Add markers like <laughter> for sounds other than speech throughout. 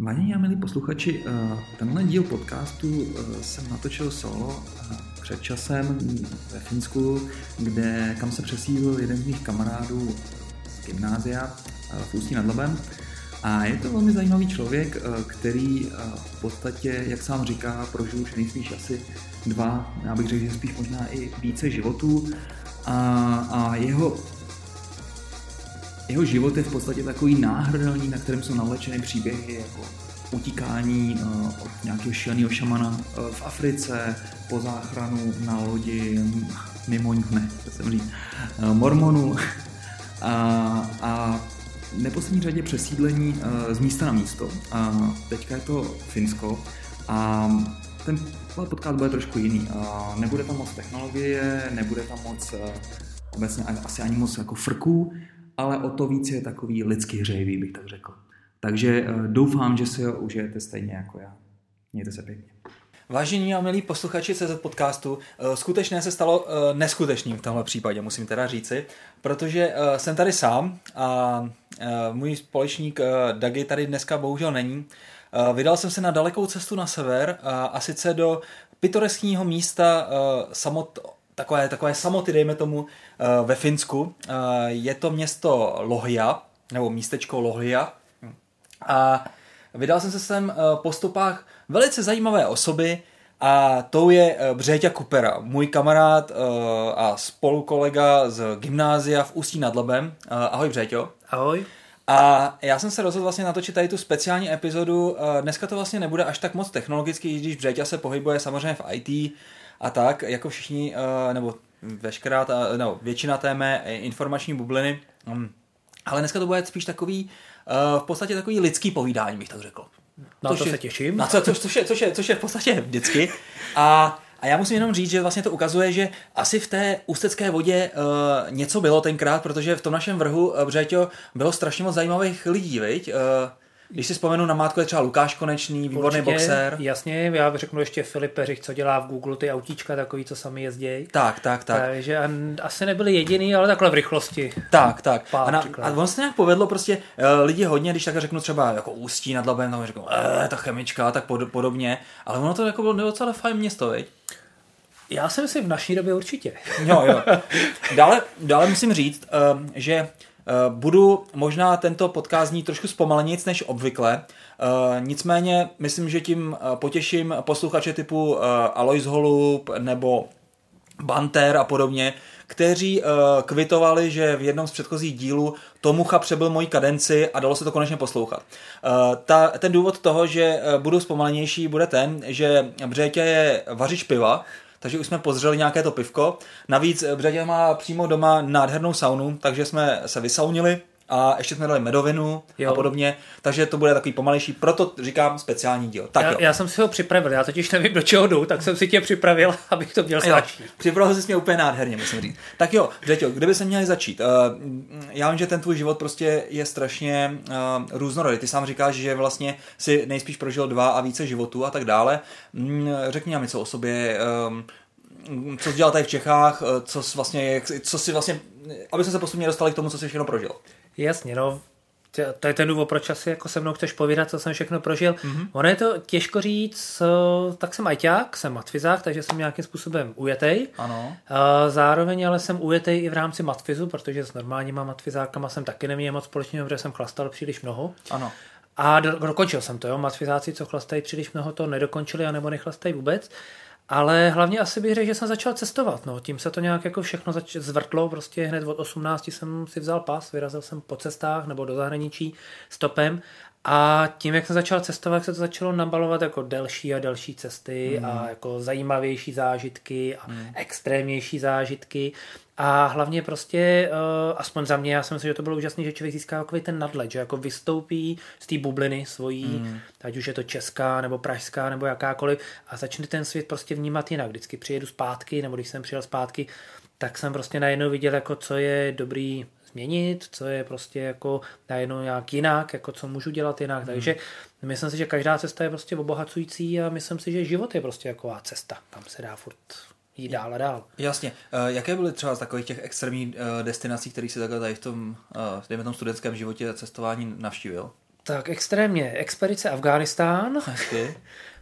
Vážení a milí posluchači, eh, tenhle díl podcastu eh, jsem natočil solo eh, před časem ve Finsku, kde, kam se přesídlil jeden z mých kamarádů z gymnázia v Ústí nad Labem. A je to velmi zajímavý člověk, který v podstatě, jak sám říká, prožil už nejspíš asi dva, já bych řekl, že spíš možná i více životů. A, a jeho jeho život je v podstatě takový náhrdelník, na kterém jsou navlečeny příběhy jako utíkání uh, od nějakého šíleného šamana uh, v Africe, po záchranu na lodi mimo ne, to jsem říct, uh, mormonů <laughs> a, a v neposlední řadě přesídlení uh, z místa na místo. A teďka je to Finsko a ten podcast bude trošku jiný. Uh, nebude tam moc technologie, nebude tam moc uh, obecně asi ani moc jako frků, ale o to víc je takový lidsky hřejivý, bych tak řekl. Takže eh, doufám, že si ho užijete stejně jako já. Mějte se pěkně. Vážení a milí posluchači CZ podcastu, eh, skutečné se stalo eh, neskutečným v tomhle případě, musím teda říci, protože jsem tady sám a můj společník Dagi tady dneska bohužel není. Vydal jsem se na dalekou cestu na sever a sice do pitoreskního místa samot, takové, takové samoty, dejme tomu, eh, ve Finsku. Eh, je to město Lohia, nebo místečko Lohia. A vydal jsem se sem eh, po stopách velice zajímavé osoby, a tou je Břeťa Kupera, můj kamarád a spolukolega z gymnázia v Ústí nad Labem. Ahoj Břeťo. Ahoj. A já jsem se rozhodl vlastně natočit tady tu speciální epizodu. Dneska to vlastně nebude až tak moc technologický, když Břeťa se pohybuje samozřejmě v IT, a tak, jako všichni, uh, nebo veškerá ta, no, většina té mé informační bubliny. Um, ale dneska to bude spíš takový, uh, v podstatě takový lidský povídání, bych tak řekl. Na to je, se těším. Na co, což, což, je, což, je, což je v podstatě vždycky. A a já musím jenom říct, že vlastně to ukazuje, že asi v té ústecké vodě uh, něco bylo tenkrát, protože v tom našem vrhu, uh, Břeťo, bylo strašně moc zajímavých lidí, viď? Uh, když si vzpomenu na mátku, je třeba Lukáš Konečný, výborný Určitě, boxer. Jasně, já řeknu ještě Filip Peřich, co dělá v Google ty autíčka, takový, co sami jezdí. Tak, tak, tak. Takže asi nebyli jediný, ale takhle v rychlosti. Tak, tak. a, na, a on se nějak povedlo prostě uh, lidi hodně, když tak řeknu třeba jako Ústí nad Labem, tam řeknu, eh, ta chemička, tak pod, podobně. Ale ono to jako bylo docela fajn město, viď? Já si myslím v naší době určitě. Jo, jo. <laughs> Dále, dále musím říct, uh, že Eh, budu možná tento podcast znít trošku zpomalenějc než obvykle, eh, nicméně myslím, že tím eh, potěším posluchače typu Alois Holub nebo Banter a podobně, kteří kvitovali, že v jednom z předchozích dílů Tomucha přebyl moji kadenci a dalo se to konečně poslouchat. Ta, ten důvod toho, že budu zpomalenější, bude ten, že Břetě je vařič piva, takže už jsme pozřeli nějaké to pivko. Navíc Břadě má přímo doma nádhernou saunu, takže jsme se vysaunili a ještě jsme dali medovinu jo. a podobně, takže to bude takový pomalejší, proto říkám speciální díl. Tak já, jo. já jsem si ho připravil, já totiž nevím, do čeho jdu, tak jsem si tě připravil, <laughs> abych to měl snažší. Připravil jsi mě úplně nádherně, musím říct. Tak jo, Řeťo, kdyby se měli začít? Uh, já vím, že ten tvůj život prostě je strašně uh, různorodý. Ty sám říkáš, že vlastně si nejspíš prožil dva a více životů a tak dále. Mm, řekni nám něco o sobě, um, co jsi dělal tady v Čechách, co jsi vlastně, co si vlastně, aby jsme se postupně dostali k tomu, co jsi všechno prožil. Jasně, no, to je ten důvod, proč asi jako se mnou chceš povídat, co jsem všechno prožil. Mm-hmm. Ono je to těžko říct, tak jsem ajťák, jsem matfizák, takže jsem nějakým způsobem ujetej. Ano. Zároveň ale jsem ujetej i v rámci matfizu, protože s normálníma matfizákama jsem taky neměl moc společného, protože jsem chlastal příliš mnoho. Ano. A do, dokončil jsem to, jo. Matfizáci, co chlastají příliš mnoho, to nedokončili, anebo nechlastají vůbec. Ale hlavně asi bych řekl, že jsem začal cestovat. No. Tím se to nějak jako všechno zač- zvrtlo. Prostě hned od 18 jsem si vzal pas, vyrazil jsem po cestách nebo do zahraničí stopem a tím, jak jsem začal cestovat, se to začalo nabalovat jako delší a delší cesty mm. a jako zajímavější zážitky a mm. extrémnější zážitky. A hlavně prostě, uh, aspoň za mě, já si myslím, že to bylo úžasné, že člověk získá takový ten nadhled, že jako vystoupí z té bubliny svojí, mm. ať už je to česká, nebo pražská, nebo jakákoliv, a začne ten svět prostě vnímat jinak. Vždycky přijedu zpátky, nebo když jsem přijel zpátky, tak jsem prostě najednou viděl, jako co je dobrý změnit, co je prostě jako najednou nějak jinak, jako co můžu dělat jinak. Hmm. Takže myslím si, že každá cesta je prostě obohacující a myslím si, že život je prostě taková cesta, kam se dá furt jít dál a dál. Jasně. Eh, jaké byly třeba z takových těch extrémních eh, destinací, které si takhle tady v tom, eh, dejme tom studentském životě cestování navštívil? tak extrémně. Expedice Afghánistán. <laughs> Hezky.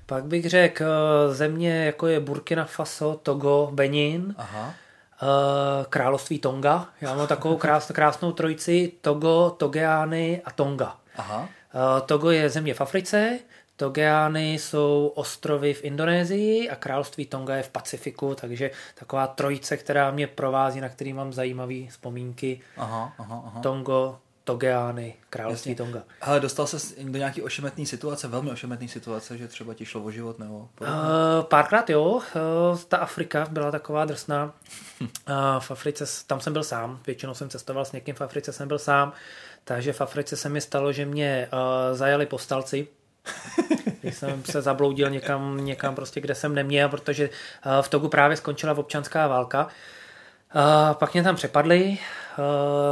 Pak bych řekl země, jako je Burkina Faso, Togo, Benin, Aha. Eh, království Tonga. Já mám takovou krás, krásnou trojici Togo, Togeány a Tonga. Aha. Eh, Togo je země v Africe, Togeány jsou ostrovy v Indonésii a království Tonga je v Pacifiku, takže taková trojice, která mě provází, na který mám zajímavé vzpomínky. Aha, aha, aha. Tongo, Togeány, království Jasně. Tonga. Ale dostal se do nějaký ošemetné situace, velmi ošemetné situace, že třeba ti šlo o život nebo podobně? Uh, párkrát jo, uh, ta Afrika byla taková drsná. Uh, <laughs> v Africe, tam jsem byl sám, většinou jsem cestoval s někým, v Africe jsem byl sám, takže v Africe se mi stalo, že mě uh, zajali povstalci, <laughs> když jsem se zabloudil někam, někam prostě, kde jsem neměl, protože uh, v Togu právě skončila občanská válka. Uh, pak mě tam přepadli,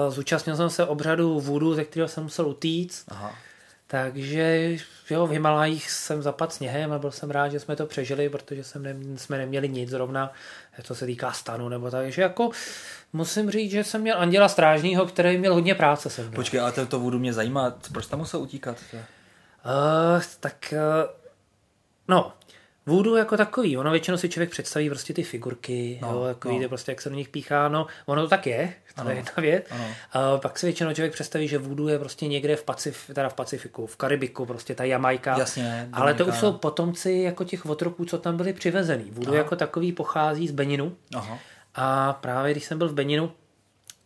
zúčastnil jsem se obřadu vůdu, ze kterého jsem musel utíct. Aha. Takže jo, v Himalajích jsem zapadl sněhem a byl jsem rád, že jsme to přežili, protože jsem ne, jsme neměli nic zrovna, co se týká stanu nebo tak. Takže jako musím říct, že jsem měl anděla strážního, který měl hodně práce se mnou. Počkej, ale to, vodu mě zajímá, proč tam musel utíkat? Uh, tak uh, no, Voodoo jako takový, ono většinou si člověk představí prostě ty figurky, No, jo, jako no. no. prostě jak se do nich píchá, no, ono to tak je, to Ano, je jedna věc. ano. A pak si většinou člověk představí, že voodoo je prostě někde v, Pacif, teda v Pacifiku, v Karibiku, prostě ta Jamajka. Jasně, Ale to už jsou potomci jako těch otroků, co tam byli přivezený. Voodoo Aha. jako takový pochází z Beninu. Aha. A právě když jsem byl v Beninu,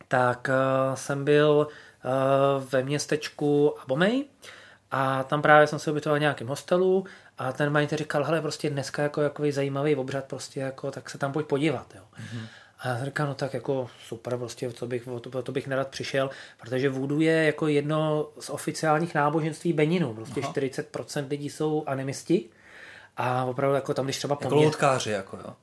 tak uh, jsem byl uh, ve městečku Abomey a tam právě jsem se ubytoval v nějakém hostelu a ten majitel říkal, hele, prostě dneska jako jako zajímavý obřad, prostě jako, tak se tam pojď podívat, jo. Mm-hmm. A já říkal, no tak jako super, prostě to bych, to, to bych nerad přišel, protože voodoo je jako jedno z oficiálních náboženství Beninu, prostě Aha. 40% lidí jsou animisti a opravdu jako tam, když třeba Jako poměr... loutkáři, jako jo.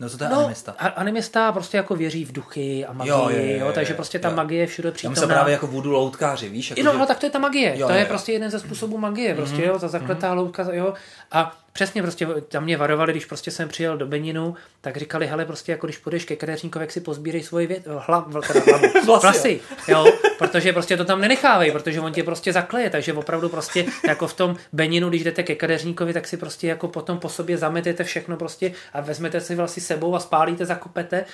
No to, to je No, animista. a- animista prostě jako věří v duchy a magii, Jo, jo, jo, jo, jo, takže prostě ta jo. magie je všude přítomná. myslím právě jako voodoo loutkáři, víš? Jako, no, že- no, tak to je ta magie. Jo, to jo, je jo. prostě jeden ze způsobů magie, prostě, jo, ta zakletá loutka, jo. A přesně prostě tam mě varovali, když prostě jsem přijel do Beninu, tak říkali, hele, prostě jako když půjdeš ke kadeřníkovi, jak si pozbírej svoji věc, hlav, teda hlavu, <laughs> Vlasy. vlasy, jo, protože prostě to tam nenechávej, protože on tě prostě zakleje, takže opravdu prostě jako v tom Beninu, když jdete ke kadeřníkovi, tak si prostě jako potom po sobě zametete všechno prostě a vezmete si vlasy sebou a spálíte, zakopete,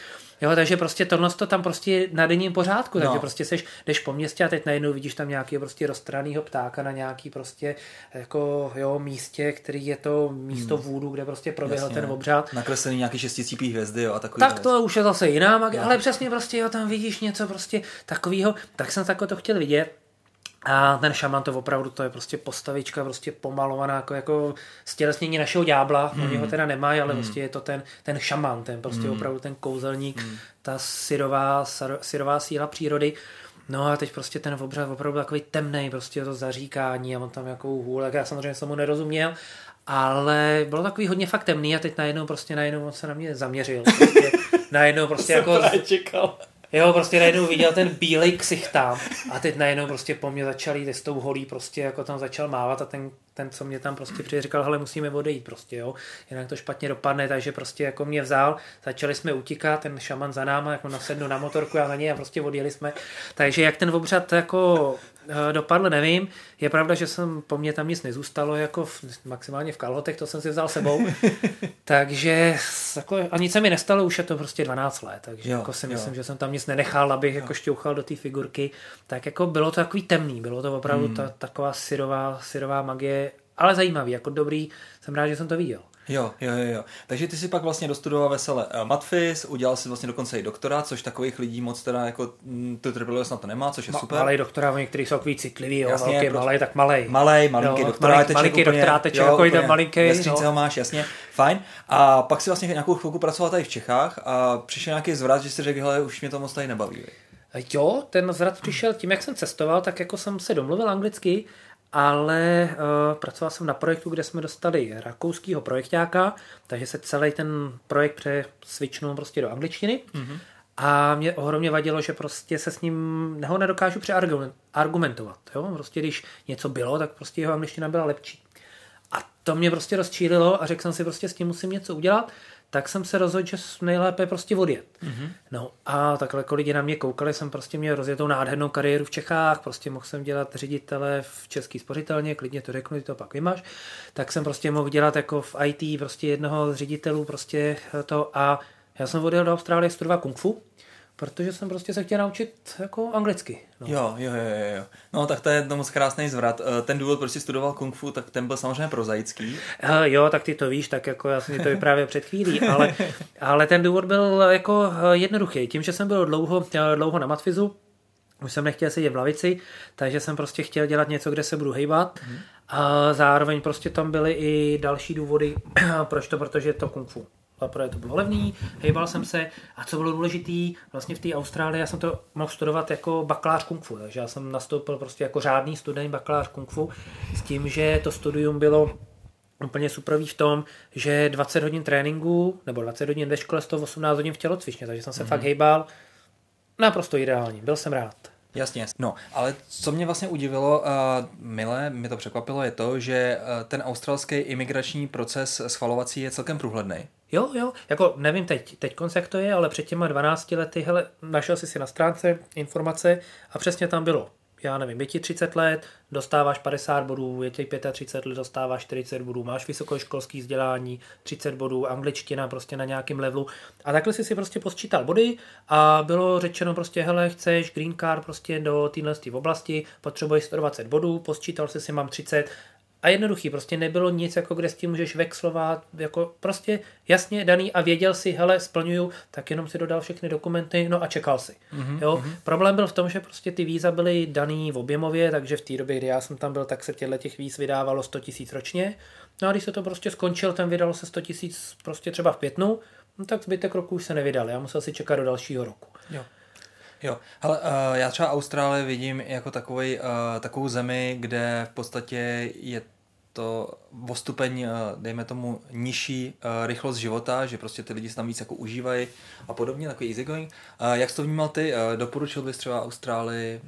Jo, takže prostě tohle to tam prostě je na denním pořádku, takže No. prostě seš, jdeš po městě a teď najednou vidíš tam nějaký prostě rozstranýho ptáka na nějaký prostě jako jo, místě, který je to místo vůdu, kde prostě proběhl Jasně. ten obřad. Nakreslený nějaký šesticípý hvězdy, jo, a takový. Tak to už je zase jiná magie, ale přesně prostě jo, tam vidíš něco prostě takového, tak jsem takhle to chtěl vidět. A ten šaman to opravdu, to je prostě postavička, prostě pomalovaná jako, jako stělesnění našeho ďábla. Hmm. Oni ho teda nemají, ale hmm. prostě je to ten, ten šaman, ten prostě hmm. opravdu ten kouzelník, hmm. ta syrová, syrová síla přírody. No a teď prostě ten obřad opravdu takový temný, prostě to zaříkání a on tam jako hůlek, já samozřejmě jsem mu nerozuměl, ale bylo takový hodně fakt temný a teď najednou prostě najednou on se na mě zaměřil. Prostě, <laughs> najednou prostě jako čekal. Jo, prostě najednou viděl ten bílej ksicht tam a teď najednou prostě po mně začal jít s tou holí, prostě jako tam začal mávat a ten, ten co mě tam prostě přijde, říkal, hele, musíme odejít prostě, jo, jinak to špatně dopadne, takže prostě jako mě vzal, začali jsme utíkat, ten šaman za náma, jako nasednu na motorku a na něj a prostě odjeli jsme, takže jak ten obřad jako dopadl, nevím, je pravda, že jsem, po mně tam nic nezůstalo, jako v, maximálně v kalhotech, to jsem si vzal sebou, <laughs> takže jako, a nic se mi nestalo, už je to prostě 12 let, takže Jo, jako si jo. myslím, že jsem tam nic nenechal, abych jako šťouchal do té figurky, tak jako bylo to takový temný, bylo to opravdu Hmm. ta, taková syrová, syrová magie, ale zajímavý, jako dobrý, jsem rád, že jsem to viděl. Jo, jo, jo, jo. Takže ty si pak vlastně dostudoval vesele eh, matfis, udělal si vlastně dokonce i doktorát, což takových lidí moc teda jako mm, tu trpělivost na to nemá, což je Ma, super. malý doktorát, oni, který jsou takový citlivý, jo, Jasně, velký, malý, tak malý. Malej, malinký Jo, doktorát, malý- malinký doktoráteček, jako jde malinký, Ve ho máš, jasně, fajn. A pak si vlastně nějakou chvilku pracoval tady v Čechách a přišel nějaký zvrat, že si řekl, hele, už mě to moc tady nebaví. Jo, ten zvrat přišel tím, jak jsem cestoval, tak jako jsem se domluvil anglicky, ale uh, pracoval jsem na projektu, kde jsme dostali rakouského projektáka, takže se celý ten projekt přesvičnul prostě do angličtiny. Mm-hmm. A mě ohromně vadilo, že prostě se s ním ho nedokážu přeargumentovat. Jo? Prostě když něco bylo, tak prostě jeho angličtina byla lepší. A to mě prostě rozčílilo a řekl jsem si prostě s tím musím něco udělat. Tak jsem se rozhodl, že nejlépe prostě odjet. Mm-hmm. No a takhle jako lidi na mě koukali, jsem prostě měl rozjetou nádhernou kariéru v Čechách, prostě mohl jsem dělat ředitele v Český spořitelně, klidně to řeknu, ty to pak vymaš, tak jsem prostě mohl dělat jako v IT prostě jednoho z ředitelů prostě to a já jsem odjel do Austrálie studovat kung fu, protože jsem prostě se chtěl naučit jako anglicky. No. Jo, jo, jo, jo. No tak to je to moc krásný zvrat. Eh, ten důvod, proč jsi studoval kung fu, tak ten byl samozřejmě prozaický. Uh, jo, tak ty to víš, tak jako já jsem to vyprávěl před chvílí, ale, <laughs> ale ten důvod byl jako eh, jednoduchý. Tím, že jsem byl dlouho, dlouho na matfizu, už jsem nechtěl sedět v lavici, takže jsem prostě chtěl dělat něco, kde se budu hejbat. Hmm. A zároveň prostě tam byly i další důvody, <clears throat> proč to, protože je to kung fu protože to bylo levný, hejbal jsem se a co bylo důležitý, vlastně v té Austrálii já jsem to mohl studovat jako bakalář kung fu, takže já jsem nastoupil prostě jako řádný student bakalář kung fu s tím, že to studium bylo úplně superový v tom, že 20 hodin tréninku nebo 20 hodin ve škole, 118 hodin v tělocvičně, takže jsem se mm-hmm. fakt hejbal naprosto ideální, byl jsem rád. Jasně, no, ale co mě vlastně udivilo, uh, milé, mě to překvapilo, je to, že uh, ten australský imigrační proces schvalovací je celkem průhledný. Jo, jo, jako nevím teď, teď jak to je, ale před těma 12 lety, hele, našel jsi si na stránce informace a přesně tam bylo já nevím, je ti 30 let, dostáváš 50 bodů, je ti 35 let, dostáváš 40 bodů, máš vysokoškolský vzdělání, 30 bodů, angličtina prostě na nějakém levelu. A takhle si si prostě posčítal body a bylo řečeno prostě, hele, chceš green card prostě do téhle oblasti, potřebuješ 120 bodů, posčítal si si mám 30, a jednoduchý, prostě nebylo nic, jako kde s tím můžeš vexlovat, jako prostě jasně daný a věděl si, hele, splňuju, tak jenom si dodal všechny dokumenty, no a čekal si. Mm-hmm. Jo? Mm-hmm. Problém byl v tom, že prostě ty víza byly daný v objemově, takže v té době, kdy já jsem tam byl, tak se těchto těch víz vydávalo 100 tisíc ročně. No a když se to prostě skončil, ten vydalo se 100 tisíc prostě třeba v květnu, no tak zbytek roku už se nevydal. Já musel si čekat do dalšího roku. Jo. Jo, ale uh, já třeba Austrálii vidím jako takový, uh, takovou zemi, kde v podstatě je to o stupeň, uh, dejme tomu, nižší uh, rychlost života, že prostě ty lidi se tam víc jako užívají a podobně, takový easygoing. Uh, jak jsi to vnímal ty? Uh, doporučil bys třeba Austrálii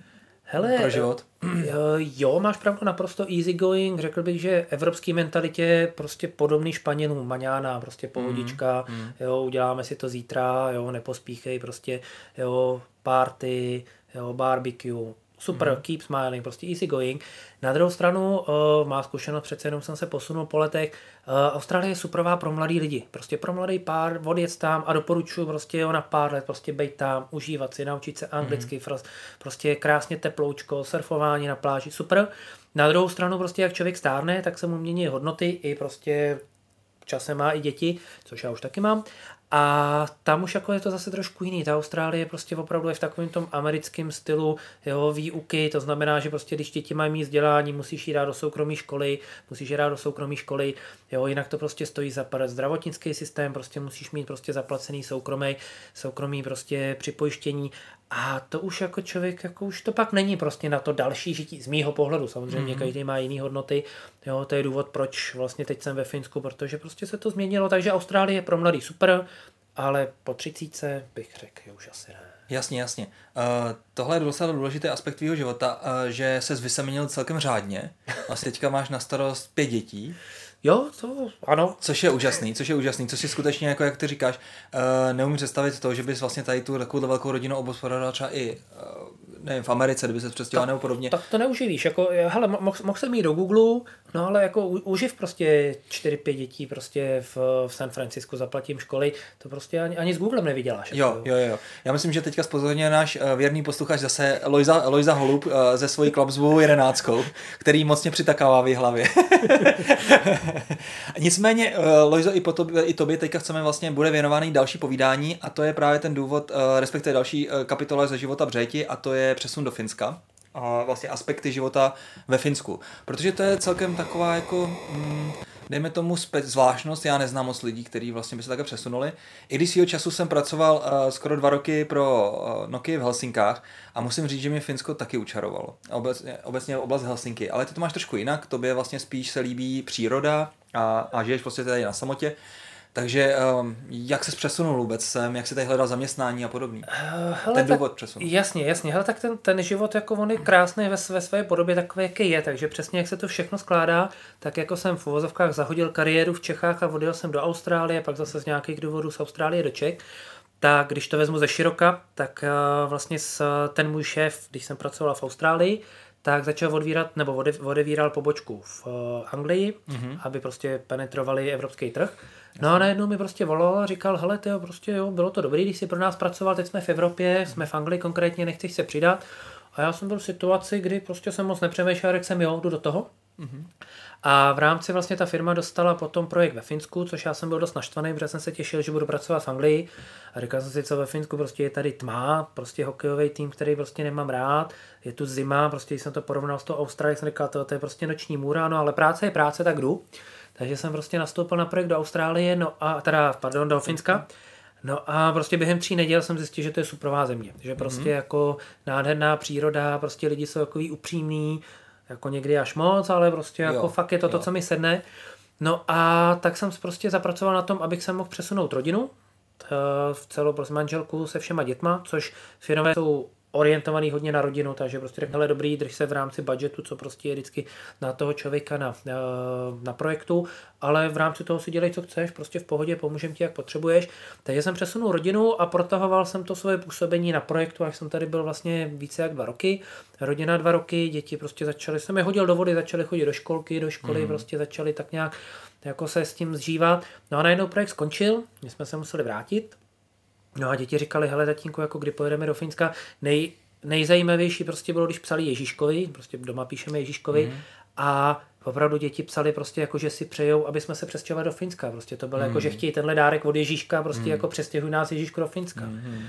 Hele, pro život? Jo, máš pravdu naprosto easygoing. Řekl bych, že evropský mentalitě je prostě podobný Španělům, maňána, prostě pohodička, mm, mm. jo, uděláme si to zítra, jo, nepospíchej, prostě, jo, party, jo, barbecue, super, mm-hmm. keep smiling, prostě easy going. Na druhou stranu, uh, má zkušenost, přece jenom jsem se posunul po letech, uh, Austrálie je superová pro mladý lidi, prostě pro mladý pár, odjet tam a doporučuji prostě jo, na pár let, prostě být tam, užívat si, naučit se anglicky, mm-hmm. prostě krásně teploučko, surfování na pláži, super. Na druhou stranu, prostě jak člověk stárne, tak se mu mění hodnoty i prostě časem má i děti, což já už taky mám. A tam už jako je to zase trošku jiný. Ta Austrálie prostě opravdu je v takovém tom americkém stylu jo, výuky, to znamená, že prostě když děti mají mít vzdělání, musíš jít do soukromé školy, musíš jít do soukromé školy, jo, jinak to prostě stojí za zdravotnický systém, prostě musíš mít prostě zaplacený soukromý, soukromý prostě připojištění a to už jako člověk, jako už to pak není prostě na to další žití, z mýho pohledu, samozřejmě mm-hmm. každý má jiný hodnoty, jo, to je důvod, proč vlastně teď jsem ve Finsku, protože prostě se to změnilo, takže Austrálie je pro mladý super, ale po třicíce bych řekl, že už asi ne. Jasně, jasně. Uh, tohle je docela důležitý aspekt tvýho života, uh, že se vysemenil celkem řádně. Vlastně teďka máš na starost pět dětí. Jo, to ano. Což je úžasný, což je úžasný, což si skutečně, jako jak ty říkáš, uh, neumím představit to, že bys vlastně tady tu takovou velkou rodinu obospodaroval třeba i uh, nevím, v Americe, kdyby se přestěhoval nebo podobně. Tak to neuživíš, jako, hele, mohl moh jsem jít do Google, no ale jako uživ prostě 4-5 dětí prostě v, v San Francisku, zaplatím školy, to prostě ani, ani s Googlem nevyděláš. Jo, jako. jo, jo. Já myslím, že teďka spozorně náš uh, věrný posluchač zase Lojza, Lojza Holub uh, ze svojí klapsbou jedenáctkou, který mocně přitakává v hlavě. <laughs> <laughs> Nicméně, uh, Lojzo, i, po tobě, i tobě teďka chceme vlastně, bude věnovaný další povídání a to je právě ten důvod, uh, respektive další uh, kapitola ze života Břejti a to je přesun do Finska vlastně aspekty života ve Finsku. Protože to je celkem taková jako, mm, dejme tomu zvláštnost, já neznám moc lidí, kteří vlastně by se takhle přesunuli. I když svýho času jsem pracoval uh, skoro dva roky pro uh, Nokia v Helsinkách a musím říct, že mě Finsko taky učarovalo. Obecně, obecně oblast Helsinky, ale ty to máš trošku jinak, tobě vlastně spíš se líbí příroda a, a žiješ prostě tady na samotě. Takže um, jak se přesunul vůbec sem, jak si tady hledal zaměstnání a podobně? Uh, hele, ten tak, důvod přesunu. Jasně, jasně. Hele, tak ten, ten život jako on je krásný ve, ve své podobě takový, jaký je, takže přesně jak se to všechno skládá, tak jako jsem v uvozovkách zahodil kariéru v Čechách a odjel jsem do Austrálie, pak zase z nějakých důvodů z Austrálie do Čech. Tak když to vezmu ze široka, tak uh, vlastně s, ten můj šéf, když jsem pracoval v Austrálii, tak začal odvírat, nebo odevíral pobočku v uh, Anglii, mm-hmm. aby prostě penetrovali evropský trh. No a najednou mi prostě volal a říkal, hele, tyjo, prostě jo, bylo to dobrý, když jsi pro nás pracoval, teď jsme v Evropě, jsme v Anglii konkrétně, nechceš se přidat. A já jsem byl v situaci, kdy prostě jsem moc nepřemýšlel, jak jsem jo, jdu do toho. Mm-hmm. A v rámci vlastně ta firma dostala potom projekt ve Finsku, což já jsem byl dost naštvaný, protože jsem se těšil, že budu pracovat v Anglii. A říkal jsem si, co ve Finsku prostě je tady tma, prostě hokejový tým, který prostě nemám rád, je tu zima, prostě jsem to porovnal s tou Austrálií, jsem říkal, to, to je prostě noční můra, no ale práce je práce, tak jdu. Takže jsem prostě nastoupil na projekt do Austrálie, no a teda, pardon, do Finska. No a prostě během tří neděl jsem zjistil, že to je suprová země. Že prostě mm-hmm. jako nádherná příroda, prostě lidi jsou takový upřímní, jako někdy až moc, ale prostě jako jo, fakt je to jo. to, co mi sedne. No a tak jsem prostě zapracoval na tom, abych se mohl přesunout rodinu, v celou prostě manželku se všema dětma, což firmové jsou orientovaný hodně na rodinu, takže prostě řekne, dobrý, drž se v rámci budgetu, co prostě je vždycky na toho člověka na, na, na projektu, ale v rámci toho si dělej, co chceš, prostě v pohodě, pomůžem ti, jak potřebuješ. Takže jsem přesunul rodinu a protahoval jsem to svoje působení na projektu, až jsem tady byl vlastně více jak dva roky. Rodina dva roky, děti prostě začaly, jsem je hodil do vody, začaly chodit do školky, do školy, mm. prostě začaly tak nějak jako se s tím zžívat. No a najednou projekt skončil, my jsme se museli vrátit, No a děti říkali, hele tatínku, jako kdy pojedeme do Finska, nej, nejzajímavější prostě bylo, když psali Ježíškovi, prostě doma píšeme Ježíškovi mm. a opravdu děti psali prostě jako, že si přejou, aby jsme se přestěhovali do Finska. Prostě to bylo mm. jako, že chtějí tenhle dárek od Ježíška, prostě mm. jako přestěhuj nás Ježíško do Finska. Mm.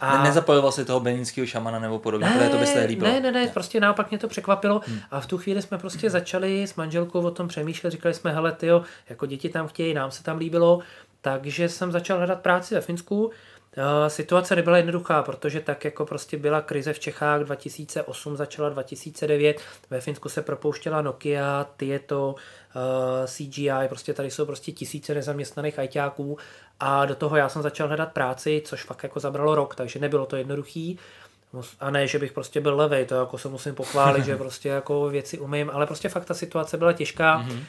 A... Ne, nezapojoval si toho beninského šamana nebo podobně, ne, to by se líbilo. Ne, ne, ne, prostě naopak mě to překvapilo hmm. a v tu chvíli jsme prostě hmm. začali s manželkou o tom přemýšlet, říkali jsme, hele, tyjo, jako děti tam chtějí, nám se tam líbilo, takže jsem začal hledat práci ve Finsku Situace nebyla jednoduchá, protože tak jako prostě byla krize v Čechách 2008, začala 2009, ve Finsku se propouštěla Nokia, Tieto, CGI, prostě tady jsou prostě tisíce nezaměstnaných ajťáků a do toho já jsem začal hledat práci, což fakt jako zabralo rok, takže nebylo to jednoduchý. A ne, že bych prostě byl levej, to jako se musím pochválit, <laughs> že prostě jako věci umím, ale prostě fakt ta situace byla těžká. Mm-hmm.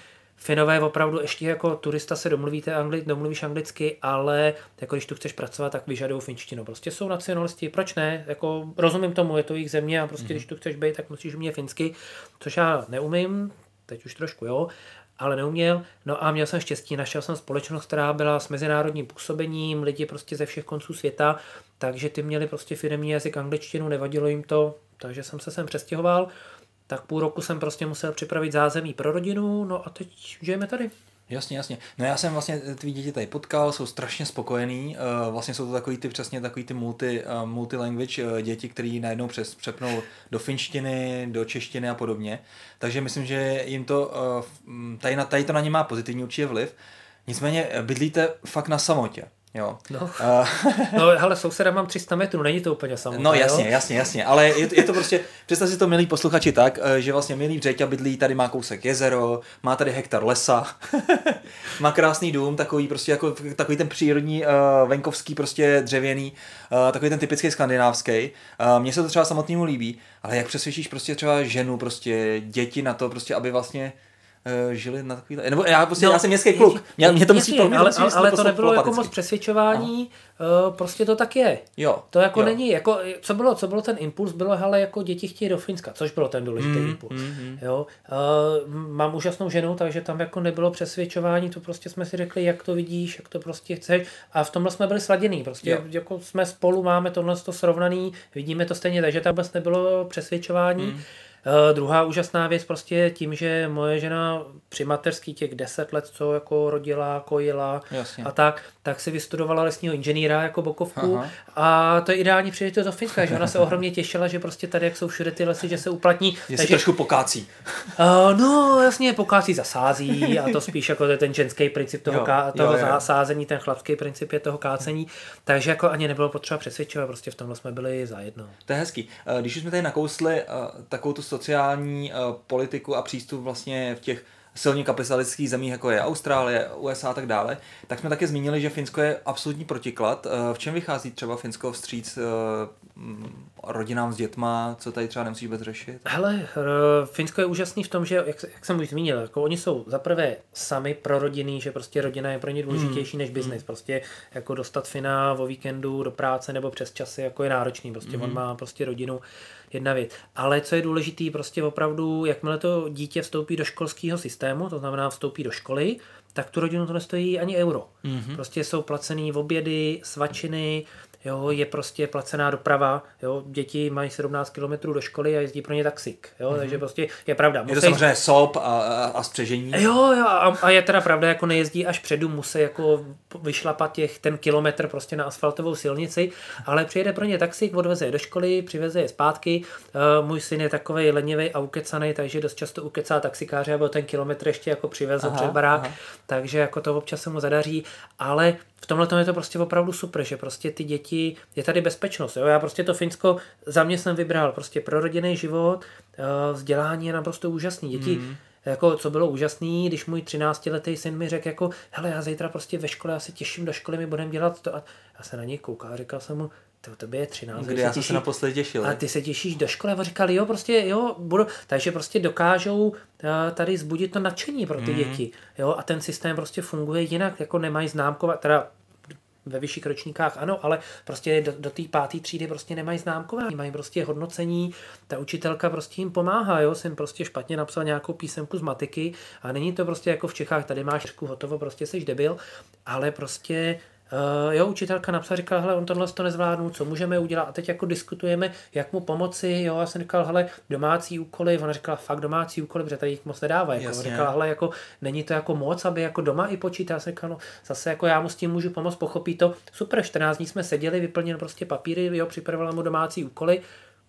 Finové opravdu ještě jako turista se domluvíte angli, domluvíš anglicky, ale jako když tu chceš pracovat, tak vyžadují finštinu. Prostě jsou nacionalisti, proč ne? Jako rozumím tomu, je to jejich země a prostě mm-hmm. když tu chceš být, tak musíš umět finsky, což já neumím, teď už trošku jo, ale neuměl. No a měl jsem štěstí, našel jsem společnost, která byla s mezinárodním působením, lidi prostě ze všech konců světa, takže ty měli prostě firmní jazyk angličtinu, nevadilo jim to, takže jsem se sem přestěhoval tak půl roku jsem prostě musel připravit zázemí pro rodinu, no a teď žijeme tady. Jasně, jasně. No já jsem vlastně tvý děti tady potkal, jsou strašně spokojený. Uh, vlastně jsou to takový ty přesně takový ty multi, uh, multilanguage uh, děti, který najednou přes, přepnou do finštiny, do češtiny a podobně. Takže myslím, že jim to tady, tady to na ně má pozitivní určitě vliv. Nicméně bydlíte fakt na samotě. Jo. No, uh, <laughs> no ale souseda mám 300 metrů, není to úplně samotné. No jasně, jo? jasně, jasně, ale je, je to prostě, <laughs> představ si to milí posluchači tak, eh, že vlastně milý Břeťa bydlí, tady má kousek jezero, má tady hektar lesa, <laughs> má krásný dům, takový prostě jako takový ten přírodní uh, venkovský prostě dřevěný, uh, takový ten typický skandinávský. Uh, Mně se to třeba samotnému líbí, ale jak přesvědčíš prostě třeba ženu, prostě děti na to, prostě aby vlastně žili na takový... Nebo já, prostě, no, já jsem městský kluk, mě, mě to musí to, ale, ale, ale to nebylo jako moc přesvědčování, uh, prostě to tak je. Jo. To jako jo. není, jako, co bylo, co bylo ten impuls, bylo, hele, jako děti chtějí do Finska, což bylo ten důležitý mm, impuls. Mm, mm. Jo. Uh, mám úžasnou ženu, takže tam jako nebylo přesvědčování, to prostě jsme si řekli, jak to vidíš, jak to prostě chceš a v tomhle jsme byli sladěný, prostě jo. jako jsme spolu, máme tohle to srovnaný, vidíme to stejně, takže tam vůbec nebylo přesvědčování. Mm. Uh, druhá úžasná věc prostě tím, že moje žena při mateřský těch deset let, co jako rodila, kojila Jasně. a tak, tak si vystudovala lesního inženýra jako bokovku Aha. a to je ideální příležitost do Finska, že ona se ohromně těšila, že prostě tady, jak jsou všude ty lesy, že se uplatní. Je takže trošku pokácí. Uh, no jasně, pokácí zasází a to spíš jako ten ženský princip toho, jo, ká, toho jo, jo. zasázení, ten chlapský princip je toho kácení, takže jako ani nebylo potřeba přesvědčovat, prostě v tomhle jsme byli zajedno. To je hezký. Když jsme tady nakousli takovou tu sociální politiku a přístup vlastně v těch silně kapitalistických zemí, jako je Austrálie, USA a tak dále, tak jsme také zmínili, že Finsko je absolutní protiklad. V čem vychází třeba Finsko vstříc rodinám s dětma, co tady třeba nemusíš vůbec řešit? Hele, Finsko je úžasný v tom, že, jak, jak jsem už zmínil, jako oni jsou zaprvé sami pro rodiny, že prostě rodina je pro ně důležitější hmm. než biznis. Hmm. Prostě jako dostat Fina o víkendu do práce nebo přes časy jako je náročný. Prostě hmm. on má prostě rodinu jedna věc. Ale co je důležitý, prostě opravdu, jakmile to dítě vstoupí do školského systému, to znamená vstoupí do školy, tak tu rodinu to nestojí ani euro. Mm-hmm. Prostě jsou placený obědy, svačiny, jo, je prostě placená doprava, jo, děti mají 17 km do školy a jezdí pro ně taxik, jo, mm-hmm. takže prostě je pravda. Musí... Je to samozřejmě SOP a, a, střežení. Jo, jo, a, a, je teda pravda, jako nejezdí až předu, musí jako vyšlapat těch ten kilometr prostě na asfaltovou silnici, ale přijede pro ně taxik, odveze je do školy, přiveze je zpátky. Uh, můj syn je takový lenivý a ukecaný, takže dost často ukecá taxikáře, aby ten kilometr ještě jako přivezl aha, před barák, aha. takže jako to občas se mu zadaří, ale v tomhle je to prostě opravdu super, že prostě ty děti, je tady bezpečnost. Jo? Já prostě to Finsko za mě jsem vybral prostě pro rodinný život, eh, vzdělání je naprosto úžasný. Děti, mm. jako co bylo úžasný, když můj 13-letý syn mi řekl jako, hele, já zítra prostě ve škole, já se těším do školy, my budeme dělat to. A já se na něj koukal a říkal jsem mu, to, tobě je 13. Kdy já jsem se naposledy těšil. A ty se těšíš do školy a říkali, jo, prostě, jo, budu. Takže prostě dokážou eh, tady zbudit to nadšení pro ty mm. děti. Jo, a ten systém prostě funguje jinak, jako nemají známkovat, teda ve vyšších ročníkách ano, ale prostě do, do té páté třídy prostě nemají známkování, mají prostě hodnocení, ta učitelka prostě jim pomáhá, jo, jsem prostě špatně napsal nějakou písemku z matiky a není to prostě jako v Čechách, tady máš hotovo, prostě seš debil, ale prostě Uh, jo, učitelka napsala, říkala, hele, on tohle to nezvládnu, co můžeme udělat? A teď jako diskutujeme, jak mu pomoci, jo, já jsem říkal, hele, domácí úkoly, ona říkala, fakt domácí úkoly, protože tady jich moc nedává, jako, říkala, hele, jako, není to jako moc, aby jako doma i počítal, já jsem říkal, no, zase jako já mu s tím můžu pomoct, pochopí to, super, 14 dní jsme seděli, vyplnil prostě papíry, jo, připravovala mu domácí úkoly,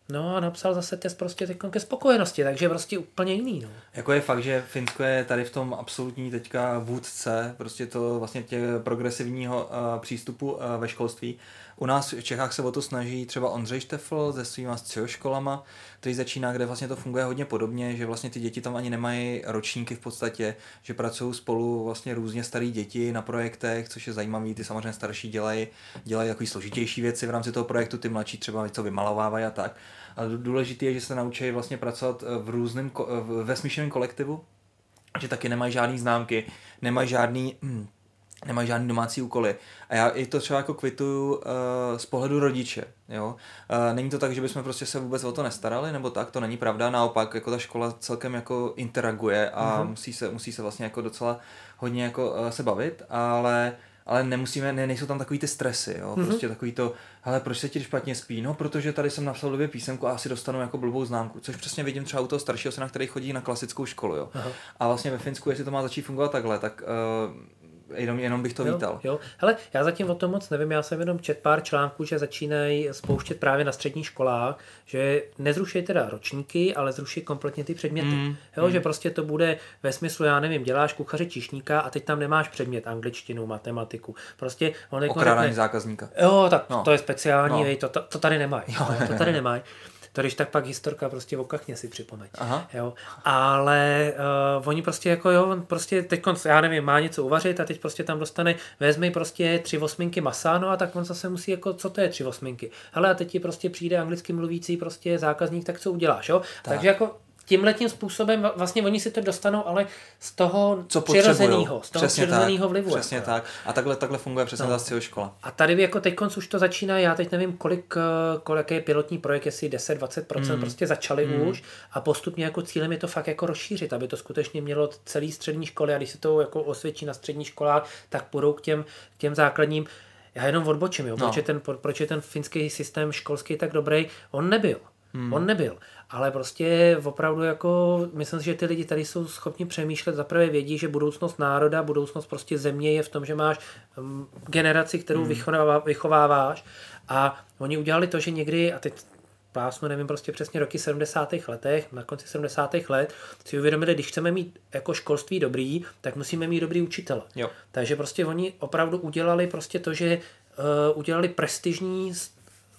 No a napsal zase test prostě teď ke spokojenosti, takže prostě úplně jiný. No. Jako je fakt, že Finsko je tady v tom absolutní teďka vůdce, prostě to vlastně tě progresivního uh, přístupu uh, ve školství. U nás v Čechách se o to snaží třeba Ondřej Štefl se svýma středoškolama, který začíná, kde vlastně to funguje hodně podobně, že vlastně ty děti tam ani nemají ročníky v podstatě, že pracují spolu vlastně různě starý děti na projektech, což je zajímavé, ty samozřejmě starší dělají, dělají takový složitější věci v rámci toho projektu, ty mladší třeba něco vymalovávají a tak. A důležité je, že se naučí vlastně pracovat v různém, ve smíšeném kolektivu, že taky nemají žádný známky, nemají žádný, hm, nemají žádný domácí úkoly. A já i to třeba jako kvituju uh, z pohledu rodiče. Jo? Uh, není to tak, že bychom prostě se vůbec o to nestarali, nebo tak, to není pravda. Naopak, jako ta škola celkem jako interaguje a mm-hmm. musí, se, musí se vlastně jako docela hodně jako uh, se bavit, ale ale nemusíme, ne, nejsou tam takový ty stresy, jo, mm-hmm. prostě takový to, hele, proč se ti špatně spí, no, protože tady jsem napsal dvě písemku a asi dostanu jako blbou známku, což přesně vidím třeba u toho staršího syna, který chodí na klasickou školu, jo. Aha. A vlastně ve Finsku, jestli to má začít fungovat takhle, tak uh, jenom, jenom bych to jo, vítal. Jo. Hele, já zatím o tom moc nevím, já jsem jenom čet pár článků, že začínají spouštět právě na středních školách, že nezruší teda ročníky, ale zruší kompletně ty předměty. Mm, jo, mm. že prostě to bude ve smyslu, já nevím, děláš kuchaře čišníka a teď tam nemáš předmět angličtinu, matematiku. Prostě on jako Okrádání zákazníka. Jo, tak no. to je speciální, no. Vej, to, to, to tady nemají. to tady nemají. <laughs> To když tak pak historka prostě v okachně si připomeň. Aha. Jo. Ale uh, oni prostě jako jo, on prostě teď, já nevím, má něco uvařit a teď prostě tam dostane, vezmi prostě tři osminky masa, no a tak on zase musí jako, co to je tři osminky. Ale a teď ti prostě přijde anglicky mluvící prostě zákazník, tak co uděláš, jo? Tak. Takže jako tímhletím způsobem vlastně oni si to dostanou, ale z toho Co přirozeného, z toho přesně přirozeného vlivu. Přesně jako. tak. A takhle, takhle funguje přesně no. ta škola. A tady jako teď už to začíná, já teď nevím, kolik, eh, kolik je pilotní projekt, jestli 10-20% mm. prostě začali mm. už a postupně jako cílem je to fakt jako rozšířit, aby to skutečně mělo celý střední školy a když se to jako osvědčí na střední školách, tak půjdou k těm, k těm základním já jenom odbočím, jo, no. proč, je ten, proč je ten finský systém školský tak dobrý, on nebyl. Hmm. On nebyl. Ale prostě opravdu jako, myslím si, že ty lidi tady jsou schopni přemýšlet, zaprvé vědí, že budoucnost národa, budoucnost prostě země je v tom, že máš um, generaci, kterou hmm. vychovává, vychováváš a oni udělali to, že někdy, a teď pásnu, nevím prostě přesně roky 70. letech, na konci 70. let, si uvědomili, když chceme mít jako školství dobrý, tak musíme mít dobrý učitel. Jo. Takže prostě oni opravdu udělali prostě to, že uh, udělali prestižní